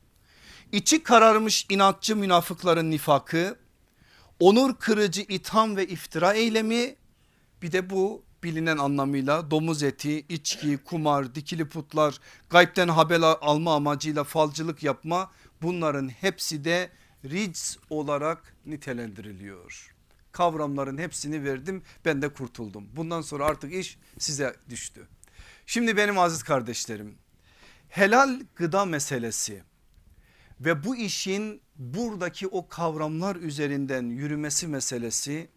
İçi kararmış inatçı münafıkların nifakı, onur kırıcı itham ve iftira eylemi bir de bu bilinen anlamıyla domuz eti, içki, kumar, dikili putlar, gaybden haber alma amacıyla falcılık yapma bunların hepsi de rics olarak nitelendiriliyor. Kavramların hepsini verdim ben de kurtuldum. Bundan sonra artık iş size düştü. Şimdi benim aziz kardeşlerim helal gıda meselesi ve bu işin buradaki o kavramlar üzerinden yürümesi meselesi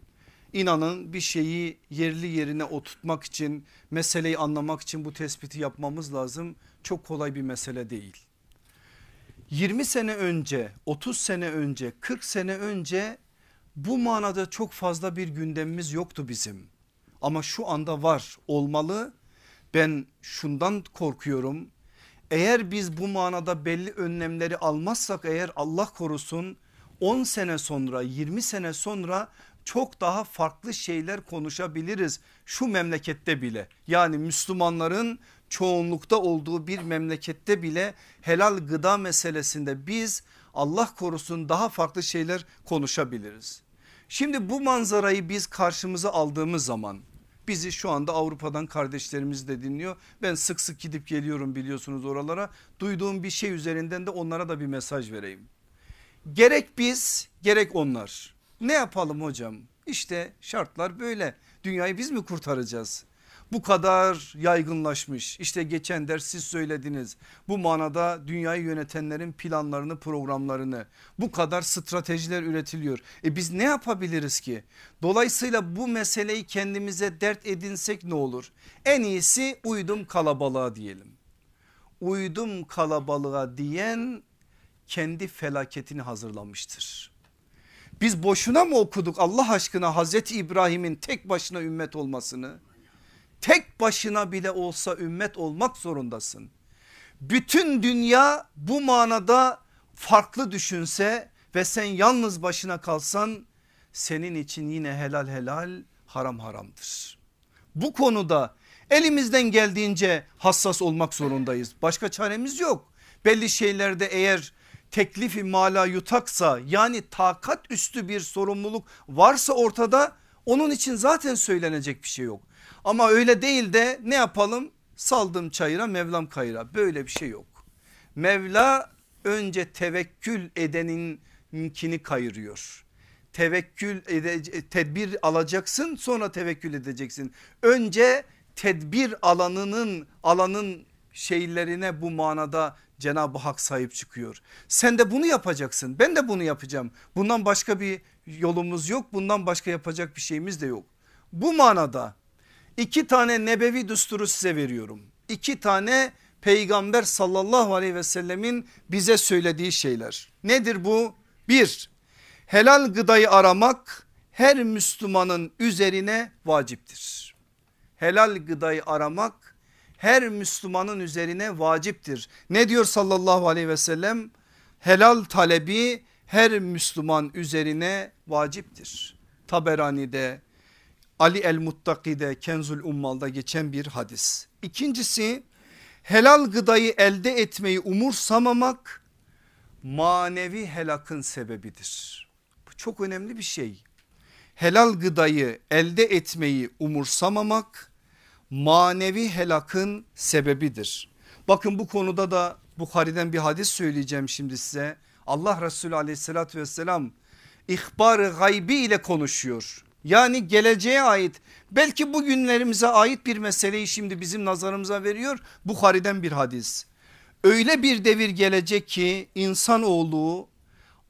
inanın bir şeyi yerli yerine oturtmak için meseleyi anlamak için bu tespiti yapmamız lazım. Çok kolay bir mesele değil. 20 sene önce 30 sene önce 40 sene önce bu manada çok fazla bir gündemimiz yoktu bizim. Ama şu anda var olmalı. Ben şundan korkuyorum. Eğer biz bu manada belli önlemleri almazsak eğer Allah korusun 10 sene sonra 20 sene sonra çok daha farklı şeyler konuşabiliriz şu memlekette bile. Yani Müslümanların çoğunlukta olduğu bir memlekette bile helal gıda meselesinde biz Allah korusun daha farklı şeyler konuşabiliriz. Şimdi bu manzarayı biz karşımıza aldığımız zaman bizi şu anda Avrupa'dan kardeşlerimiz de dinliyor. Ben sık sık gidip geliyorum biliyorsunuz oralara. Duyduğum bir şey üzerinden de onlara da bir mesaj vereyim. Gerek biz gerek onlar. Ne yapalım hocam? İşte şartlar böyle. Dünyayı biz mi kurtaracağız? Bu kadar yaygınlaşmış. İşte geçen ders siz söylediniz. Bu manada dünyayı yönetenlerin planlarını programlarını bu kadar stratejiler üretiliyor. E biz ne yapabiliriz ki? Dolayısıyla bu meseleyi kendimize dert edinsek ne olur? En iyisi uydum kalabalığa diyelim. Uydum kalabalığa diyen kendi felaketini hazırlamıştır. Biz boşuna mı okuduk Allah aşkına Hazreti İbrahim'in tek başına ümmet olmasını? Tek başına bile olsa ümmet olmak zorundasın. Bütün dünya bu manada farklı düşünse ve sen yalnız başına kalsan senin için yine helal helal haram haramdır. Bu konuda elimizden geldiğince hassas olmak zorundayız. Başka çaremiz yok. Belli şeylerde eğer teklifi mala yutaksa yani takat üstü bir sorumluluk varsa ortada onun için zaten söylenecek bir şey yok. Ama öyle değil de ne yapalım? Saldım çayıra Mevlam kayıra böyle bir şey yok. Mevla önce tevekkül edeninkini kayırıyor. Tevekkül ede, tedbir alacaksın sonra tevekkül edeceksin. Önce tedbir alanının alanın şeylerine bu manada Cenab-ı Hak sahip çıkıyor. Sen de bunu yapacaksın ben de bunu yapacağım. Bundan başka bir yolumuz yok bundan başka yapacak bir şeyimiz de yok. Bu manada iki tane nebevi düsturu size veriyorum. İki tane peygamber sallallahu aleyhi ve sellemin bize söylediği şeyler. Nedir bu? Bir helal gıdayı aramak her Müslümanın üzerine vaciptir. Helal gıdayı aramak her Müslümanın üzerine vaciptir. Ne diyor sallallahu aleyhi ve sellem? Helal talebi her Müslüman üzerine vaciptir. Taberani'de Ali el Muttaki'de Kenzul Ummal'da geçen bir hadis. İkincisi helal gıdayı elde etmeyi umursamamak manevi helakın sebebidir. Bu çok önemli bir şey. Helal gıdayı elde etmeyi umursamamak manevi helakın sebebidir. Bakın bu konuda da Bukhari'den bir hadis söyleyeceğim şimdi size. Allah Resulü aleyhissalatü vesselam ihbar gaybi ile konuşuyor. Yani geleceğe ait belki bugünlerimize ait bir meseleyi şimdi bizim nazarımıza veriyor. Bukhari'den bir hadis. Öyle bir devir gelecek ki insanoğlu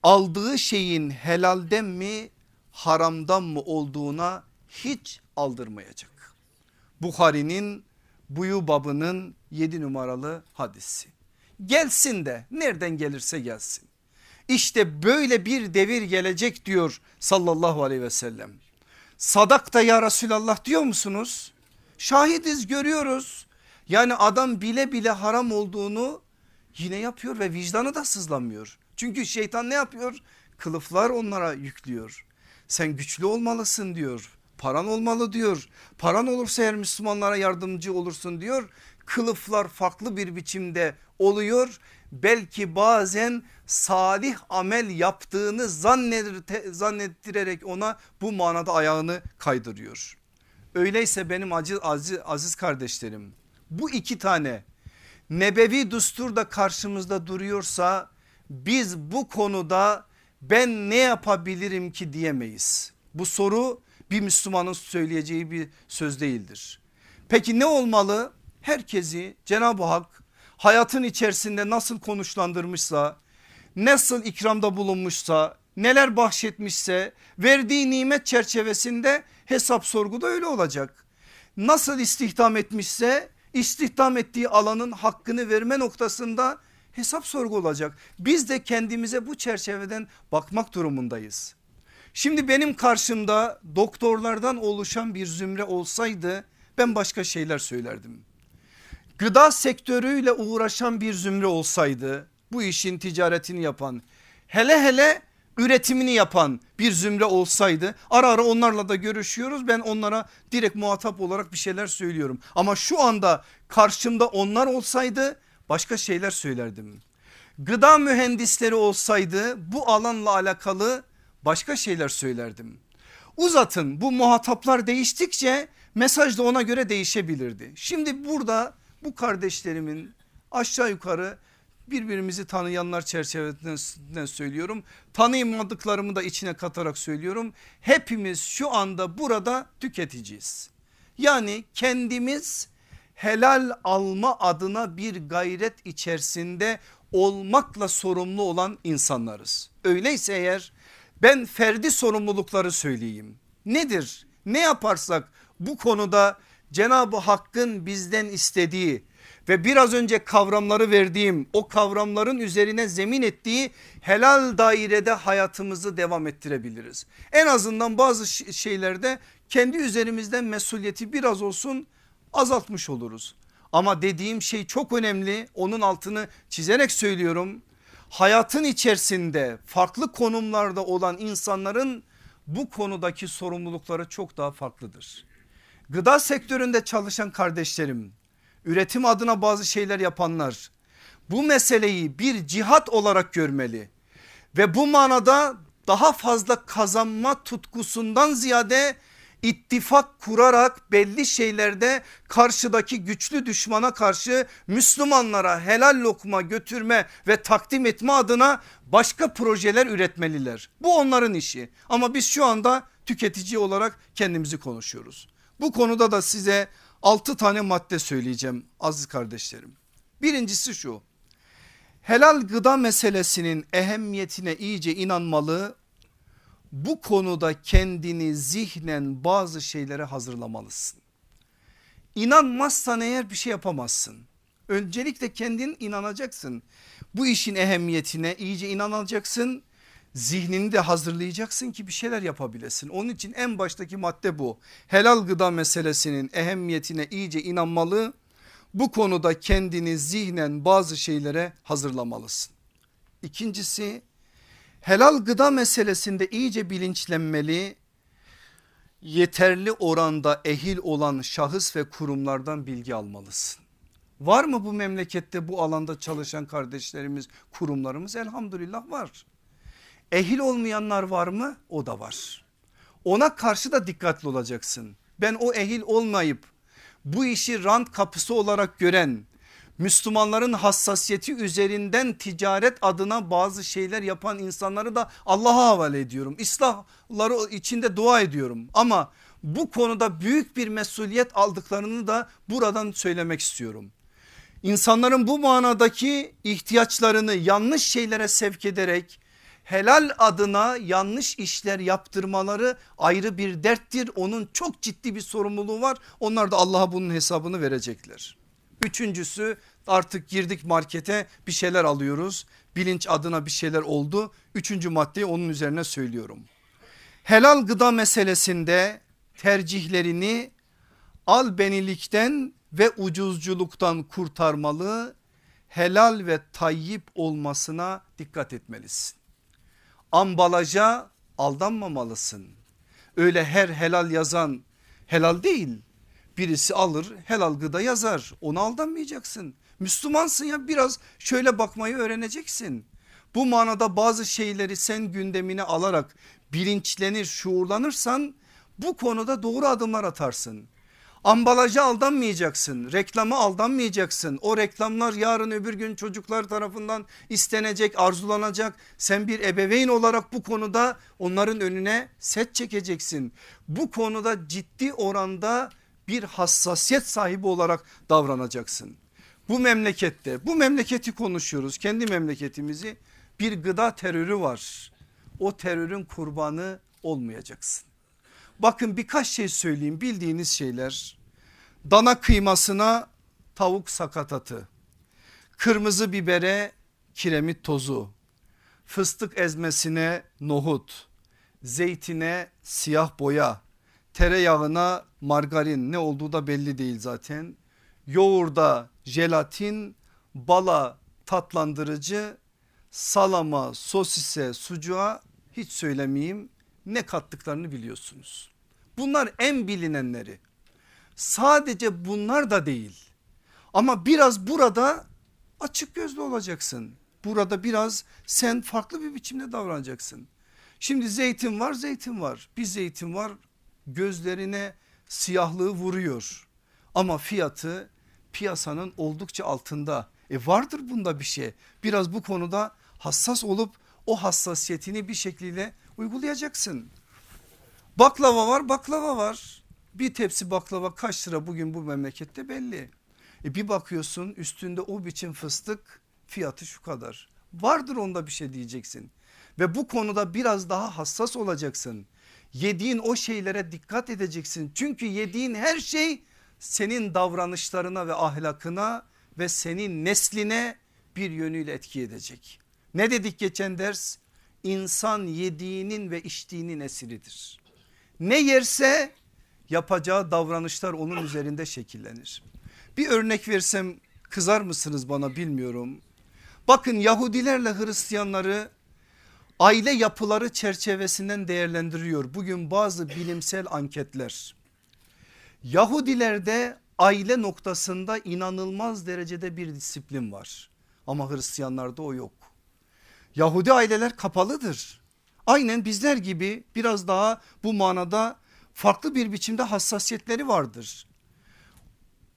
aldığı şeyin helalden mi haramdan mı olduğuna hiç aldırmayacak. Bukhari'nin buyu babının 7 numaralı hadisi. Gelsin de nereden gelirse gelsin. İşte böyle bir devir gelecek diyor sallallahu aleyhi ve sellem. Sadakta ya Resulallah diyor musunuz? Şahidiz görüyoruz. Yani adam bile bile haram olduğunu yine yapıyor ve vicdanı da sızlamıyor. Çünkü şeytan ne yapıyor? Kılıflar onlara yüklüyor. Sen güçlü olmalısın diyor. Paran olmalı diyor. Paran olursa eğer Müslümanlara yardımcı olursun diyor. Kılıflar farklı bir biçimde oluyor. Belki bazen salih amel yaptığını zannettirerek ona bu manada ayağını kaydırıyor. Öyleyse benim aziz, aziz, aziz kardeşlerim bu iki tane nebevi düstur da karşımızda duruyorsa biz bu konuda ben ne yapabilirim ki diyemeyiz. Bu soru bir Müslümanın söyleyeceği bir söz değildir. Peki ne olmalı? Herkesi Cenab-ı Hak hayatın içerisinde nasıl konuşlandırmışsa, nasıl ikramda bulunmuşsa, neler bahşetmişse verdiği nimet çerçevesinde hesap sorguda öyle olacak. Nasıl istihdam etmişse istihdam ettiği alanın hakkını verme noktasında hesap sorgu olacak. Biz de kendimize bu çerçeveden bakmak durumundayız. Şimdi benim karşımda doktorlardan oluşan bir zümre olsaydı ben başka şeyler söylerdim. Gıda sektörüyle uğraşan bir zümre olsaydı bu işin ticaretini yapan hele hele üretimini yapan bir zümre olsaydı ara ara onlarla da görüşüyoruz ben onlara direkt muhatap olarak bir şeyler söylüyorum. Ama şu anda karşımda onlar olsaydı başka şeyler söylerdim. Gıda mühendisleri olsaydı bu alanla alakalı başka şeyler söylerdim. Uzatın bu muhataplar değiştikçe mesaj da ona göre değişebilirdi. Şimdi burada bu kardeşlerimin aşağı yukarı birbirimizi tanıyanlar çerçevesinden söylüyorum. Tanıyamadıklarımı da içine katarak söylüyorum. Hepimiz şu anda burada tüketiciyiz. Yani kendimiz helal alma adına bir gayret içerisinde olmakla sorumlu olan insanlarız. Öyleyse eğer ben ferdi sorumlulukları söyleyeyim. Nedir? Ne yaparsak bu konuda Cenab-ı Hakk'ın bizden istediği ve biraz önce kavramları verdiğim o kavramların üzerine zemin ettiği helal dairede hayatımızı devam ettirebiliriz. En azından bazı şeylerde kendi üzerimizden mesuliyeti biraz olsun azaltmış oluruz. Ama dediğim şey çok önemli onun altını çizerek söylüyorum. Hayatın içerisinde farklı konumlarda olan insanların bu konudaki sorumlulukları çok daha farklıdır. Gıda sektöründe çalışan kardeşlerim üretim adına bazı şeyler yapanlar bu meseleyi bir cihat olarak görmeli ve bu manada daha fazla kazanma tutkusundan ziyade ittifak kurarak belli şeylerde karşıdaki güçlü düşmana karşı Müslümanlara helal lokma götürme ve takdim etme adına başka projeler üretmeliler. Bu onların işi ama biz şu anda tüketici olarak kendimizi konuşuyoruz. Bu konuda da size 6 tane madde söyleyeceğim aziz kardeşlerim. Birincisi şu helal gıda meselesinin ehemmiyetine iyice inanmalı. Bu konuda kendini zihnen bazı şeylere hazırlamalısın. İnanmazsan eğer bir şey yapamazsın. Öncelikle kendin inanacaksın. Bu işin ehemmiyetine iyice inanacaksın. Zihnini de hazırlayacaksın ki bir şeyler yapabilesin. Onun için en baştaki madde bu. Helal gıda meselesinin ehemmiyetine iyice inanmalı. Bu konuda kendini zihnen bazı şeylere hazırlamalısın. İkincisi helal gıda meselesinde iyice bilinçlenmeli. Yeterli oranda ehil olan şahıs ve kurumlardan bilgi almalısın. Var mı bu memlekette bu alanda çalışan kardeşlerimiz kurumlarımız elhamdülillah var. Ehil olmayanlar var mı? O da var. Ona karşı da dikkatli olacaksın. Ben o ehil olmayıp bu işi rant kapısı olarak gören Müslümanların hassasiyeti üzerinden ticaret adına bazı şeyler yapan insanları da Allah'a havale ediyorum. İslahları içinde dua ediyorum ama bu konuda büyük bir mesuliyet aldıklarını da buradan söylemek istiyorum. İnsanların bu manadaki ihtiyaçlarını yanlış şeylere sevk ederek helal adına yanlış işler yaptırmaları ayrı bir derttir. Onun çok ciddi bir sorumluluğu var. Onlar da Allah'a bunun hesabını verecekler. Üçüncüsü artık girdik markete bir şeyler alıyoruz. Bilinç adına bir şeyler oldu. Üçüncü maddeyi onun üzerine söylüyorum. Helal gıda meselesinde tercihlerini albenilikten ve ucuzculuktan kurtarmalı. Helal ve tayyip olmasına dikkat etmelisin ambalaja aldanmamalısın. Öyle her helal yazan helal değil. Birisi alır helal gıda yazar ona aldanmayacaksın. Müslümansın ya biraz şöyle bakmayı öğreneceksin. Bu manada bazı şeyleri sen gündemine alarak bilinçlenir şuurlanırsan bu konuda doğru adımlar atarsın. Ambalaja aldanmayacaksın, reklama aldanmayacaksın. O reklamlar yarın öbür gün çocuklar tarafından istenecek, arzulanacak. Sen bir ebeveyn olarak bu konuda onların önüne set çekeceksin. Bu konuda ciddi oranda bir hassasiyet sahibi olarak davranacaksın. Bu memlekette, bu memleketi konuşuyoruz, kendi memleketimizi bir gıda terörü var. O terörün kurbanı olmayacaksın. Bakın birkaç şey söyleyeyim. Bildiğiniz şeyler. Dana kıymasına tavuk sakatatı, kırmızı bibere kiremit tozu, fıstık ezmesine nohut, zeytine siyah boya, tereyağına margarin. Ne olduğu da belli değil zaten. Yoğurda jelatin, bala tatlandırıcı, salama, sosise, sucuğa hiç söylemeyeyim. Ne kattıklarını biliyorsunuz. Bunlar en bilinenleri. Sadece bunlar da değil. Ama biraz burada açık gözlü olacaksın. Burada biraz sen farklı bir biçimde davranacaksın. Şimdi zeytin var zeytin var. Bir zeytin var gözlerine siyahlığı vuruyor. Ama fiyatı piyasanın oldukça altında. E vardır bunda bir şey. Biraz bu konuda hassas olup o hassasiyetini bir şekilde uygulayacaksın. Baklava var baklava var. Bir tepsi baklava kaç lira bugün bu memlekette belli. E bir bakıyorsun üstünde o biçim fıstık fiyatı şu kadar. Vardır onda bir şey diyeceksin. Ve bu konuda biraz daha hassas olacaksın. Yediğin o şeylere dikkat edeceksin. Çünkü yediğin her şey senin davranışlarına ve ahlakına ve senin nesline bir yönüyle etki edecek. Ne dedik geçen ders? insan yediğinin ve içtiğinin esiridir. Ne yerse yapacağı davranışlar onun üzerinde şekillenir. Bir örnek versem kızar mısınız bana bilmiyorum. Bakın Yahudilerle Hristiyanları aile yapıları çerçevesinden değerlendiriyor. Bugün bazı bilimsel anketler. Yahudilerde aile noktasında inanılmaz derecede bir disiplin var. Ama Hristiyanlarda o yok. Yahudi aileler kapalıdır. Aynen bizler gibi biraz daha bu manada farklı bir biçimde hassasiyetleri vardır.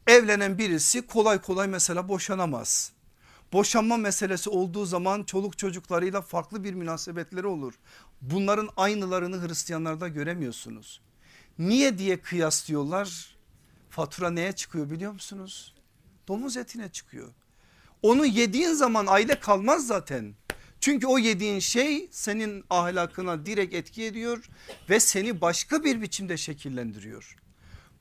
Evlenen birisi kolay kolay mesela boşanamaz. Boşanma meselesi olduğu zaman çoluk çocuklarıyla farklı bir münasebetleri olur. Bunların aynılarını Hristiyanlarda göremiyorsunuz. Niye diye kıyaslıyorlar? Fatura neye çıkıyor biliyor musunuz? Domuz etine çıkıyor. Onu yediğin zaman aile kalmaz zaten. Çünkü o yediğin şey senin ahlakına direkt etki ediyor ve seni başka bir biçimde şekillendiriyor.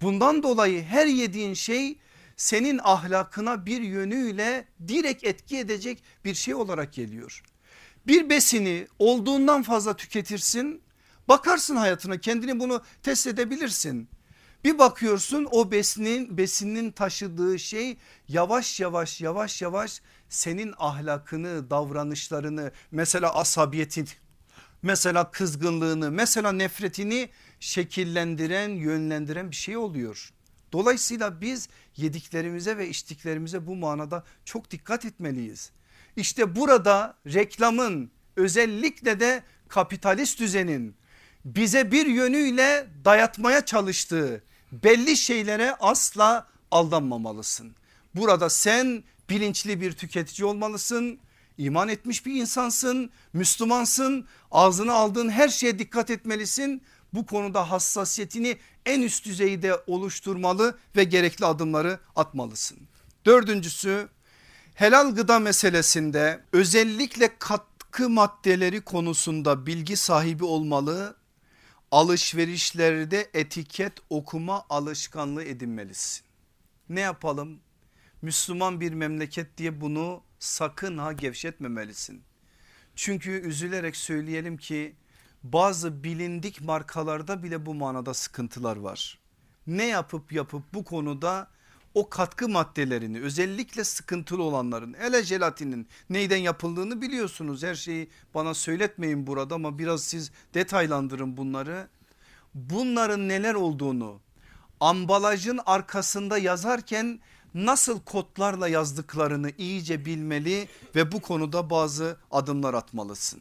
Bundan dolayı her yediğin şey senin ahlakına bir yönüyle direkt etki edecek bir şey olarak geliyor. Bir besini olduğundan fazla tüketirsin bakarsın hayatına kendini bunu test edebilirsin. Bir bakıyorsun o besinin besinin taşıdığı şey yavaş yavaş yavaş yavaş senin ahlakını davranışlarını mesela asabiyetin mesela kızgınlığını mesela nefretini şekillendiren yönlendiren bir şey oluyor. Dolayısıyla biz yediklerimize ve içtiklerimize bu manada çok dikkat etmeliyiz. İşte burada reklamın özellikle de kapitalist düzenin bize bir yönüyle dayatmaya çalıştığı belli şeylere asla aldanmamalısın. Burada sen bilinçli bir tüketici olmalısın. İman etmiş bir insansın, Müslümansın, ağzına aldığın her şeye dikkat etmelisin. Bu konuda hassasiyetini en üst düzeyde oluşturmalı ve gerekli adımları atmalısın. Dördüncüsü helal gıda meselesinde özellikle katkı maddeleri konusunda bilgi sahibi olmalı. Alışverişlerde etiket okuma alışkanlığı edinmelisin. Ne yapalım? Müslüman bir memleket diye bunu sakın ha gevşetmemelisin. Çünkü üzülerek söyleyelim ki bazı bilindik markalarda bile bu manada sıkıntılar var. Ne yapıp yapıp bu konuda o katkı maddelerini özellikle sıkıntılı olanların ele jelatinin neyden yapıldığını biliyorsunuz. Her şeyi bana söyletmeyin burada ama biraz siz detaylandırın bunları. Bunların neler olduğunu ambalajın arkasında yazarken nasıl kodlarla yazdıklarını iyice bilmeli ve bu konuda bazı adımlar atmalısın.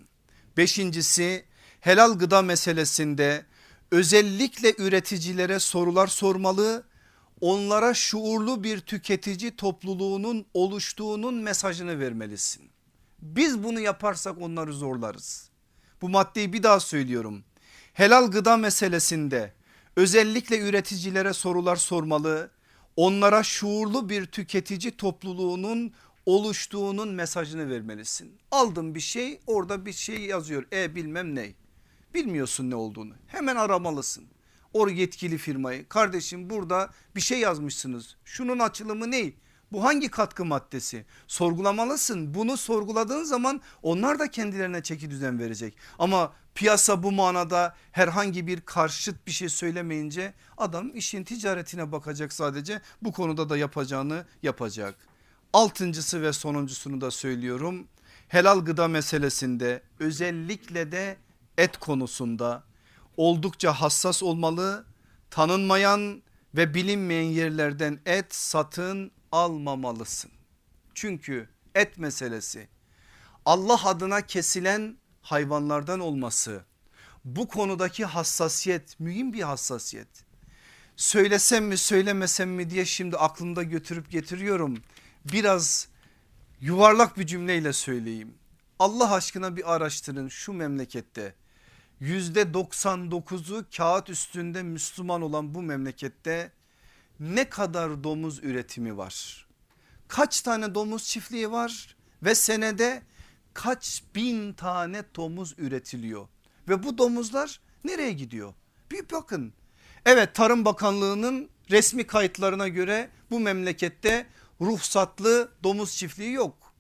Beşincisi helal gıda meselesinde özellikle üreticilere sorular sormalı onlara şuurlu bir tüketici topluluğunun oluştuğunun mesajını vermelisin. Biz bunu yaparsak onları zorlarız. Bu maddeyi bir daha söylüyorum. Helal gıda meselesinde özellikle üreticilere sorular sormalı. Onlara şuurlu bir tüketici topluluğunun oluştuğunun mesajını vermelisin. Aldın bir şey orada bir şey yazıyor e bilmem ne. Bilmiyorsun ne olduğunu hemen aramalısın o yetkili firmayı kardeşim burada bir şey yazmışsınız şunun açılımı ne? Bu hangi katkı maddesi? Sorgulamalısın. Bunu sorguladığın zaman onlar da kendilerine çeki düzen verecek. Ama piyasa bu manada herhangi bir karşıt bir şey söylemeyince adam işin ticaretine bakacak sadece. Bu konuda da yapacağını yapacak. Altıncısı ve sonuncusunu da söylüyorum. Helal gıda meselesinde özellikle de et konusunda oldukça hassas olmalı. Tanınmayan ve bilinmeyen yerlerden et satın almamalısın. Çünkü et meselesi Allah adına kesilen hayvanlardan olması bu konudaki hassasiyet mühim bir hassasiyet. Söylesem mi söylemesem mi diye şimdi aklımda götürüp getiriyorum. Biraz yuvarlak bir cümleyle söyleyeyim. Allah aşkına bir araştırın şu memlekette yüzde 99'u kağıt üstünde Müslüman olan bu memlekette ne kadar domuz üretimi var? Kaç tane domuz çiftliği var ve senede kaç bin tane domuz üretiliyor? Ve bu domuzlar nereye gidiyor? Bir bakın. Evet Tarım Bakanlığı'nın resmi kayıtlarına göre bu memlekette ruhsatlı domuz çiftliği yok.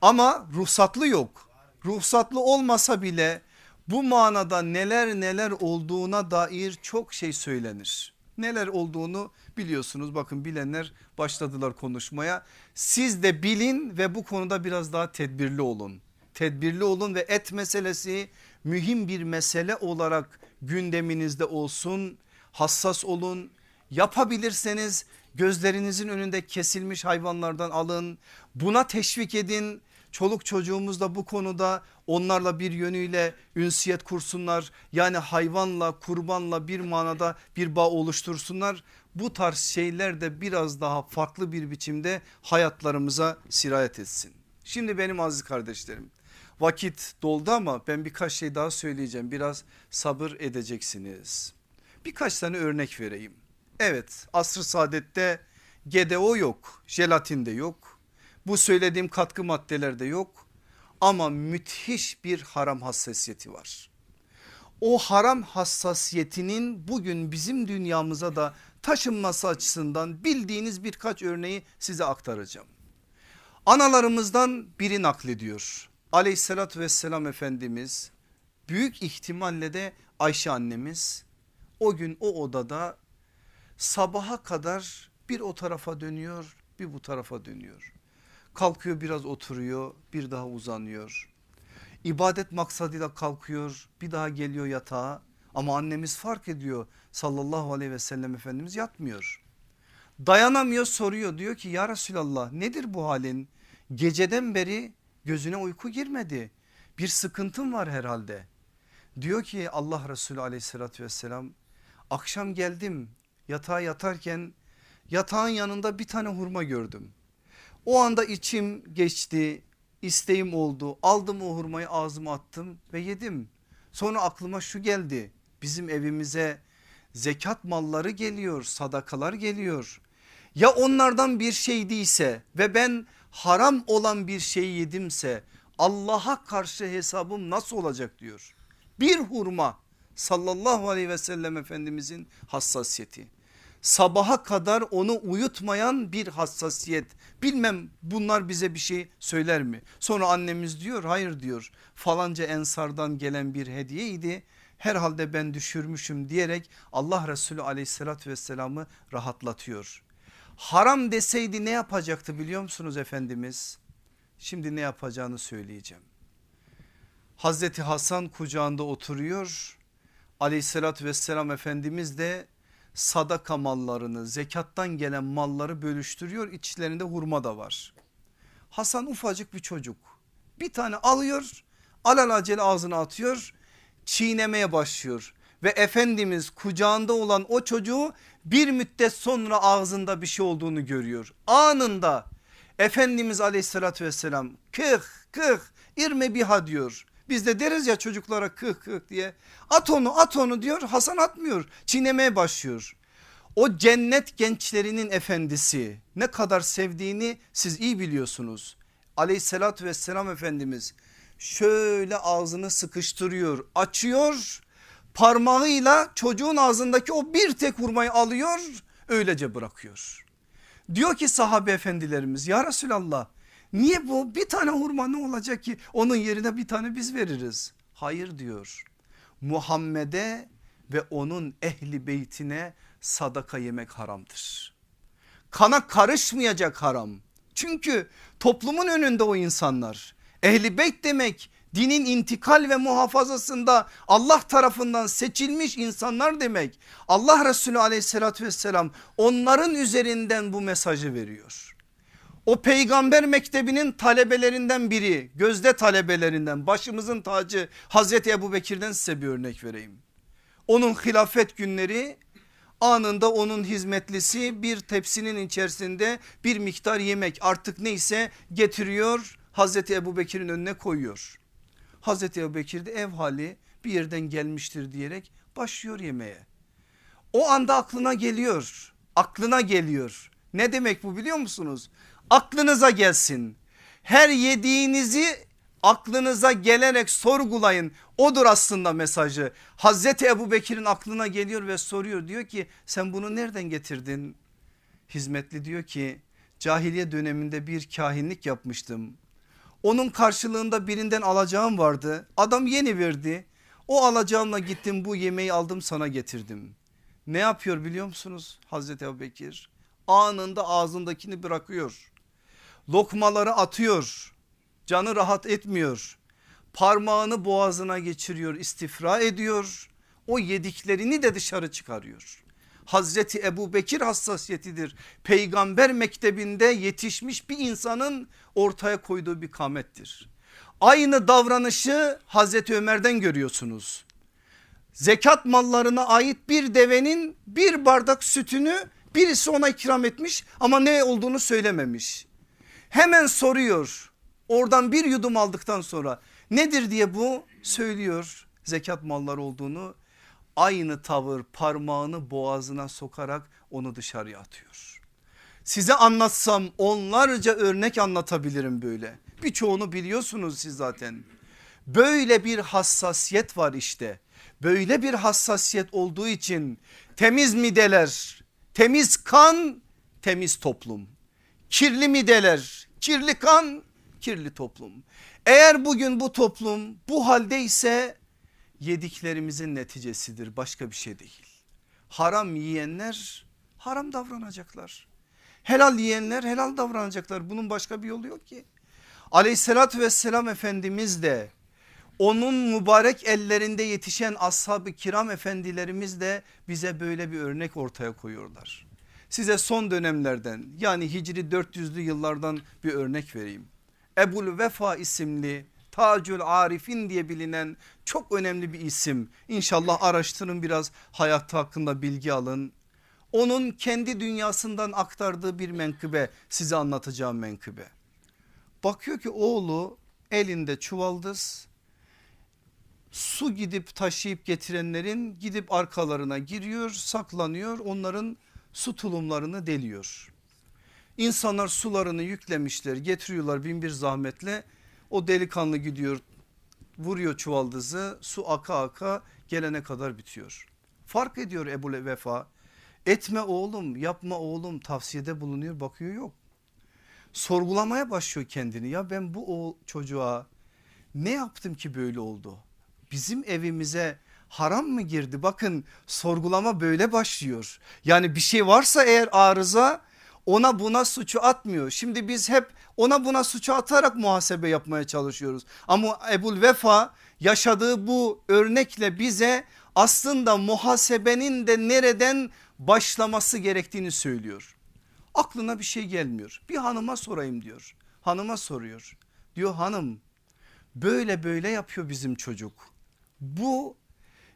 Ama ruhsatlı yok. Ruhsatlı olmasa bile bu manada neler neler olduğuna dair çok şey söylenir. Neler olduğunu biliyorsunuz bakın bilenler başladılar konuşmaya. Siz de bilin ve bu konuda biraz daha tedbirli olun. Tedbirli olun ve et meselesi mühim bir mesele olarak gündeminizde olsun. Hassas olun. Yapabilirseniz gözlerinizin önünde kesilmiş hayvanlardan alın. Buna teşvik edin çoluk çocuğumuz da bu konuda onlarla bir yönüyle ünsiyet kursunlar. Yani hayvanla kurbanla bir manada bir bağ oluştursunlar. Bu tarz şeyler de biraz daha farklı bir biçimde hayatlarımıza sirayet etsin. Şimdi benim aziz kardeşlerim vakit doldu ama ben birkaç şey daha söyleyeceğim. Biraz sabır edeceksiniz. Birkaç tane örnek vereyim. Evet asr-ı saadette GDO yok, jelatin de yok Bu söylediğim katkı maddelerde yok ama müthiş bir haram hassasiyeti var. O haram hassasiyetinin bugün bizim dünyamıza da taşınması açısından bildiğiniz birkaç örneği size aktaracağım. Analarımızdan biri naklediyor. Aleyhissalatü vesselam Efendimiz büyük ihtimalle de Ayşe annemiz o gün o odada sabaha kadar bir o tarafa dönüyor bir bu tarafa dönüyor. Kalkıyor biraz oturuyor bir daha uzanıyor. İbadet maksadıyla kalkıyor bir daha geliyor yatağa ama annemiz fark ediyor sallallahu aleyhi ve sellem Efendimiz yatmıyor. Dayanamıyor soruyor diyor ki ya Resulallah nedir bu halin? Geceden beri gözüne uyku girmedi. Bir sıkıntın var herhalde. Diyor ki Allah Resulü aleyhissalatü vesselam akşam geldim yatağa yatarken yatağın yanında bir tane hurma gördüm. O anda içim geçti isteğim oldu aldım o hurmayı ağzıma attım ve yedim. Sonra aklıma şu geldi bizim evimize zekat malları geliyor sadakalar geliyor. Ya onlardan bir şey değilse ve ben haram olan bir şey yedimse Allah'a karşı hesabım nasıl olacak diyor. Bir hurma sallallahu aleyhi ve sellem efendimizin hassasiyeti. Sabaha kadar onu uyutmayan bir hassasiyet. Bilmem bunlar bize bir şey söyler mi? Sonra annemiz diyor hayır diyor falanca ensardan gelen bir hediyeydi. Herhalde ben düşürmüşüm diyerek Allah Resulü aleyhissalatü vesselamı rahatlatıyor. Haram deseydi ne yapacaktı biliyor musunuz Efendimiz? Şimdi ne yapacağını söyleyeceğim. Hazreti Hasan kucağında oturuyor. Aleyhissalatü vesselam Efendimiz de sadaka mallarını zekattan gelen malları bölüştürüyor. İçlerinde hurma da var. Hasan ufacık bir çocuk. Bir tane alıyor alelacele ağzına atıyor çiğnemeye başlıyor. Ve Efendimiz kucağında olan o çocuğu bir müddet sonra ağzında bir şey olduğunu görüyor. Anında Efendimiz aleyhissalatü vesselam kıh kıh irme biha diyor. Biz de deriz ya çocuklara kıh kıh diye at onu at onu diyor Hasan atmıyor çiğnemeye başlıyor. O cennet gençlerinin efendisi ne kadar sevdiğini siz iyi biliyorsunuz. Aleyhissalatü vesselam Efendimiz şöyle ağzını sıkıştırıyor açıyor parmağıyla çocuğun ağzındaki o bir tek hurmayı alıyor öylece bırakıyor. Diyor ki sahabe efendilerimiz ya Resulallah niye bu bir tane hurma ne olacak ki onun yerine bir tane biz veririz. Hayır diyor Muhammed'e ve onun ehli beytine sadaka yemek haramdır. Kana karışmayacak haram. Çünkü toplumun önünde o insanlar. Ehli beyt demek dinin intikal ve muhafazasında Allah tarafından seçilmiş insanlar demek. Allah Resulü aleyhissalatü vesselam onların üzerinden bu mesajı veriyor. O peygamber mektebinin talebelerinden biri gözde talebelerinden başımızın tacı Hazreti Ebu Bekir'den size bir örnek vereyim. Onun hilafet günleri anında onun hizmetlisi bir tepsinin içerisinde bir miktar yemek artık neyse getiriyor Hazreti Ebu Bekir'in önüne koyuyor. Hazreti Ebu Bekir de ev hali bir yerden gelmiştir diyerek başlıyor yemeye. O anda aklına geliyor aklına geliyor ne demek bu biliyor musunuz? Aklınıza gelsin her yediğinizi aklınıza gelerek sorgulayın odur aslında mesajı. Hazreti Ebu Bekir'in aklına geliyor ve soruyor diyor ki sen bunu nereden getirdin? Hizmetli diyor ki cahiliye döneminde bir kahinlik yapmıştım. Onun karşılığında birinden alacağım vardı. Adam yeni verdi. O alacağımla gittim bu yemeği aldım sana getirdim. Ne yapıyor biliyor musunuz Hazreti Ebu Bekir? Anında ağzındakini bırakıyor. Lokmaları atıyor. Canı rahat etmiyor. Parmağını boğazına geçiriyor istifra ediyor. O yediklerini de dışarı çıkarıyor. Hazreti Ebu Bekir hassasiyetidir. Peygamber mektebinde yetişmiş bir insanın ortaya koyduğu bir kamettir. Aynı davranışı Hazreti Ömer'den görüyorsunuz. Zekat mallarına ait bir devenin bir bardak sütünü birisi ona ikram etmiş ama ne olduğunu söylememiş. Hemen soruyor oradan bir yudum aldıktan sonra nedir diye bu söylüyor zekat malları olduğunu aynı tavır parmağını boğazına sokarak onu dışarıya atıyor. Size anlatsam onlarca örnek anlatabilirim böyle. Birçoğunu biliyorsunuz siz zaten. Böyle bir hassasiyet var işte. Böyle bir hassasiyet olduğu için temiz mideler, temiz kan, temiz toplum. Kirli mideler, kirli kan, kirli toplum. Eğer bugün bu toplum bu halde ise yediklerimizin neticesidir başka bir şey değil. Haram yiyenler haram davranacaklar. Helal yiyenler helal davranacaklar. Bunun başka bir yolu yok ki. Aleyhissalatü vesselam Efendimiz de onun mübarek ellerinde yetişen ashab-ı kiram efendilerimiz de bize böyle bir örnek ortaya koyuyorlar. Size son dönemlerden yani Hicri 400'lü yıllardan bir örnek vereyim. Ebul Vefa isimli Tacül Arifin diye bilinen çok önemli bir isim. İnşallah araştırın biraz hayatı hakkında bilgi alın. Onun kendi dünyasından aktardığı bir menkıbe size anlatacağım menkıbe. Bakıyor ki oğlu elinde çuvaldız su gidip taşıyıp getirenlerin gidip arkalarına giriyor saklanıyor onların su tulumlarını deliyor. İnsanlar sularını yüklemişler getiriyorlar bin bir zahmetle o delikanlı gidiyor vuruyor çuvaldızı su aka aka gelene kadar bitiyor. Fark ediyor Ebu Vefa etme oğlum yapma oğlum tavsiyede bulunuyor bakıyor yok. Sorgulamaya başlıyor kendini ya ben bu o çocuğa ne yaptım ki böyle oldu? Bizim evimize haram mı girdi? Bakın sorgulama böyle başlıyor. Yani bir şey varsa eğer arıza ona buna suçu atmıyor. Şimdi biz hep ona buna suçu atarak muhasebe yapmaya çalışıyoruz. Ama Ebul Vefa yaşadığı bu örnekle bize aslında muhasebenin de nereden başlaması gerektiğini söylüyor. Aklına bir şey gelmiyor. Bir hanıma sorayım diyor. Hanıma soruyor. Diyor hanım böyle böyle yapıyor bizim çocuk. Bu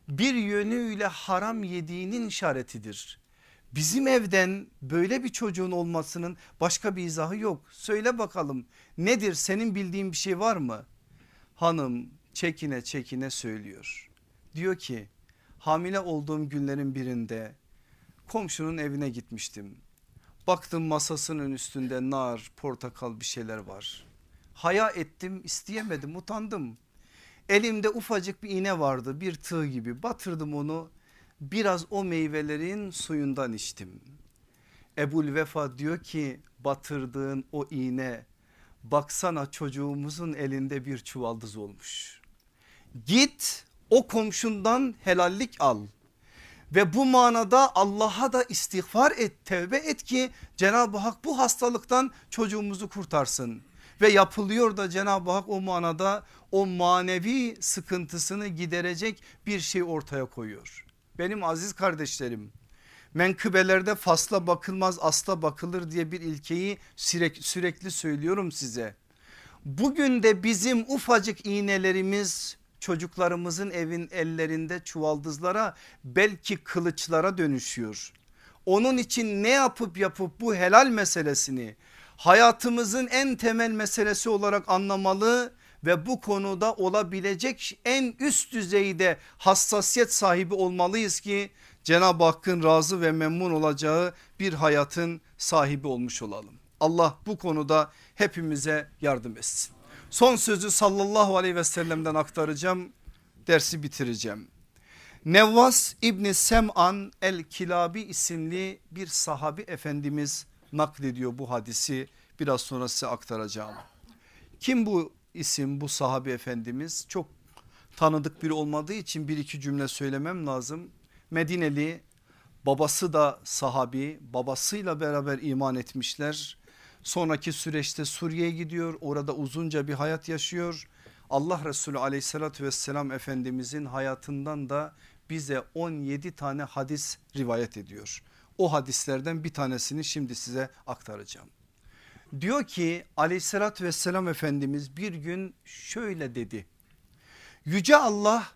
bir yönüyle haram yediğinin işaretidir. Bizim evden böyle bir çocuğun olmasının başka bir izahı yok. Söyle bakalım nedir senin bildiğin bir şey var mı? Hanım çekine çekine söylüyor. Diyor ki hamile olduğum günlerin birinde komşunun evine gitmiştim. Baktım masasının üstünde nar, portakal bir şeyler var. Haya ettim, isteyemedim, utandım. Elimde ufacık bir iğne vardı, bir tığ gibi. Batırdım onu. Biraz o meyvelerin suyundan içtim. Ebul Vefa diyor ki batırdığın o iğne baksana çocuğumuzun elinde bir çuvaldız olmuş. Git o komşundan helallik al ve bu manada Allah'a da istiğfar et tevbe et ki Cenab-ı Hak bu hastalıktan çocuğumuzu kurtarsın. Ve yapılıyor da Cenab-ı Hak o manada o manevi sıkıntısını giderecek bir şey ortaya koyuyor. Benim aziz kardeşlerim menkıbelerde fasla bakılmaz asla bakılır diye bir ilkeyi sürekli, sürekli söylüyorum size. Bugün de bizim ufacık iğnelerimiz çocuklarımızın evin ellerinde çuvaldızlara belki kılıçlara dönüşüyor. Onun için ne yapıp yapıp bu helal meselesini hayatımızın en temel meselesi olarak anlamalı ve bu konuda olabilecek en üst düzeyde hassasiyet sahibi olmalıyız ki Cenab-ı Hakk'ın razı ve memnun olacağı bir hayatın sahibi olmuş olalım. Allah bu konuda hepimize yardım etsin. Son sözü sallallahu aleyhi ve sellem'den aktaracağım dersi bitireceğim. Nevvas İbni Sem'an el Kilabi isimli bir sahabi efendimiz naklediyor bu hadisi biraz sonra size aktaracağım. Kim bu isim bu sahabi efendimiz çok tanıdık biri olmadığı için bir iki cümle söylemem lazım. Medineli babası da sahabi babasıyla beraber iman etmişler. Sonraki süreçte Suriye'ye gidiyor orada uzunca bir hayat yaşıyor. Allah Resulü aleyhissalatü vesselam efendimizin hayatından da bize 17 tane hadis rivayet ediyor. O hadislerden bir tanesini şimdi size aktaracağım. Diyor ki aleyhissalatü vesselam efendimiz bir gün şöyle dedi. Yüce Allah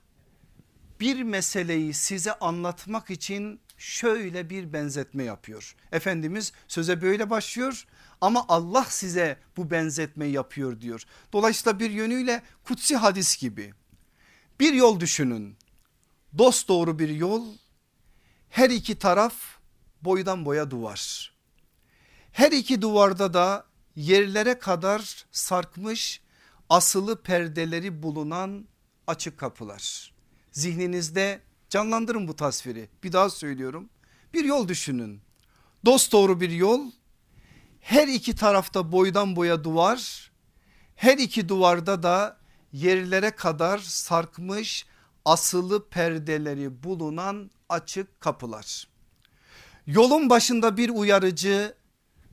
bir meseleyi size anlatmak için şöyle bir benzetme yapıyor. Efendimiz söze böyle başlıyor ama Allah size bu benzetme yapıyor diyor. Dolayısıyla bir yönüyle kutsi hadis gibi. Bir yol düşünün. Dost doğru bir yol. Her iki taraf boydan boya duvar. Her iki duvarda da yerlere kadar sarkmış asılı perdeleri bulunan açık kapılar. Zihninizde canlandırın bu tasviri. Bir daha söylüyorum. Bir yol düşünün. Dost doğru bir yol. Her iki tarafta boydan boya duvar. Her iki duvarda da yerlere kadar sarkmış asılı perdeleri bulunan açık kapılar. Yolun başında bir uyarıcı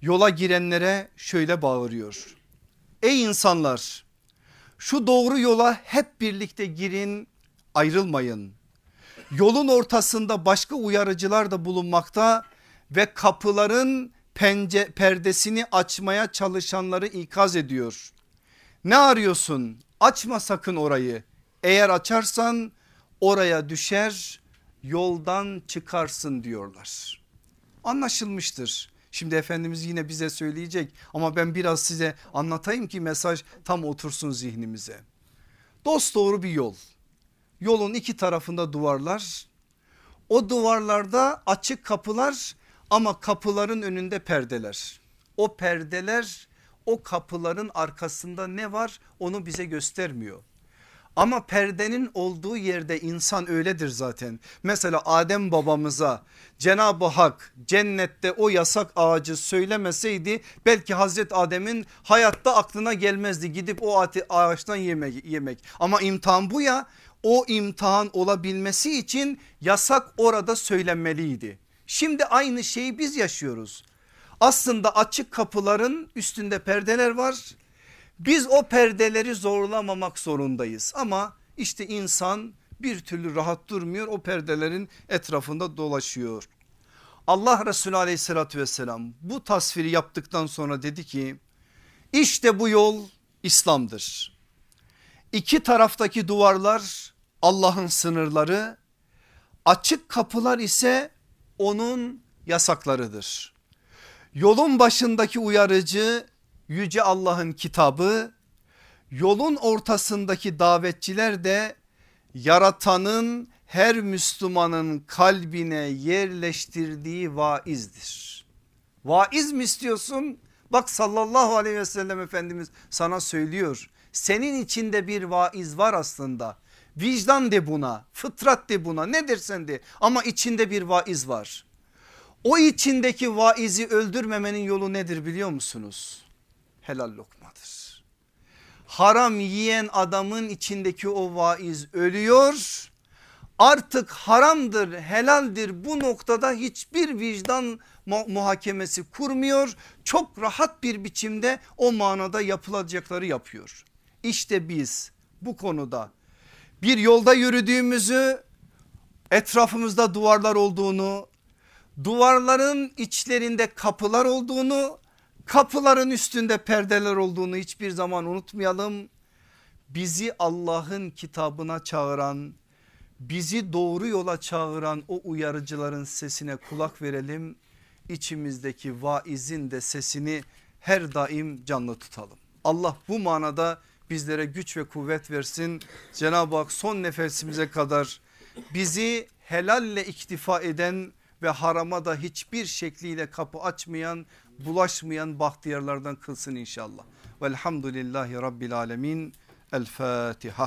yola girenlere şöyle bağırıyor. Ey insanlar şu doğru yola hep birlikte girin ayrılmayın. Yolun ortasında başka uyarıcılar da bulunmakta ve kapıların pence, perdesini açmaya çalışanları ikaz ediyor. Ne arıyorsun? Açma sakın orayı. Eğer açarsan oraya düşer yoldan çıkarsın diyorlar. Anlaşılmıştır. Şimdi Efendimiz yine bize söyleyecek ama ben biraz size anlatayım ki mesaj tam otursun zihnimize. Dost doğru bir yol. Yolun iki tarafında duvarlar. O duvarlarda açık kapılar ama kapıların önünde perdeler. O perdeler o kapıların arkasında ne var onu bize göstermiyor. Ama perdenin olduğu yerde insan öyledir zaten. Mesela Adem babamıza Cenab-ı Hak cennette o yasak ağacı söylemeseydi belki Hazreti Adem'in hayatta aklına gelmezdi gidip o ağaçtan yemek, yemek. Ama imtihan bu ya o imtihan olabilmesi için yasak orada söylenmeliydi. Şimdi aynı şeyi biz yaşıyoruz. Aslında açık kapıların üstünde perdeler var biz o perdeleri zorlamamak zorundayız ama işte insan bir türlü rahat durmuyor o perdelerin etrafında dolaşıyor. Allah Resulü aleyhissalatü vesselam bu tasviri yaptıktan sonra dedi ki işte bu yol İslam'dır. İki taraftaki duvarlar Allah'ın sınırları açık kapılar ise onun yasaklarıdır. Yolun başındaki uyarıcı yüce Allah'ın kitabı yolun ortasındaki davetçiler de yaratanın her Müslümanın kalbine yerleştirdiği vaizdir. Vaiz mi istiyorsun? Bak sallallahu aleyhi ve sellem Efendimiz sana söylüyor. Senin içinde bir vaiz var aslında. Vicdan de buna, fıtrat de buna ne dersen de ama içinde bir vaiz var. O içindeki vaizi öldürmemenin yolu nedir biliyor musunuz? Helal lokmadır. Haram yiyen adamın içindeki o vaiz ölüyor. Artık haramdır helaldir bu noktada hiçbir vicdan muhakemesi kurmuyor. Çok rahat bir biçimde o manada yapılacakları yapıyor. İşte biz bu konuda bir yolda yürüdüğümüzü etrafımızda duvarlar olduğunu duvarların içlerinde kapılar olduğunu Kapıların üstünde perdeler olduğunu hiçbir zaman unutmayalım. Bizi Allah'ın kitabına çağıran, bizi doğru yola çağıran o uyarıcıların sesine kulak verelim. İçimizdeki vaizin de sesini her daim canlı tutalım. Allah bu manada bizlere güç ve kuvvet versin. Cenab-ı Hak son nefesimize kadar bizi helalle iktifa eden ve harama da hiçbir şekliyle kapı açmayan bulaşmayan bahtiyarlardan kılsın inşallah. Velhamdülillahi Rabbil Alemin. El Fatiha.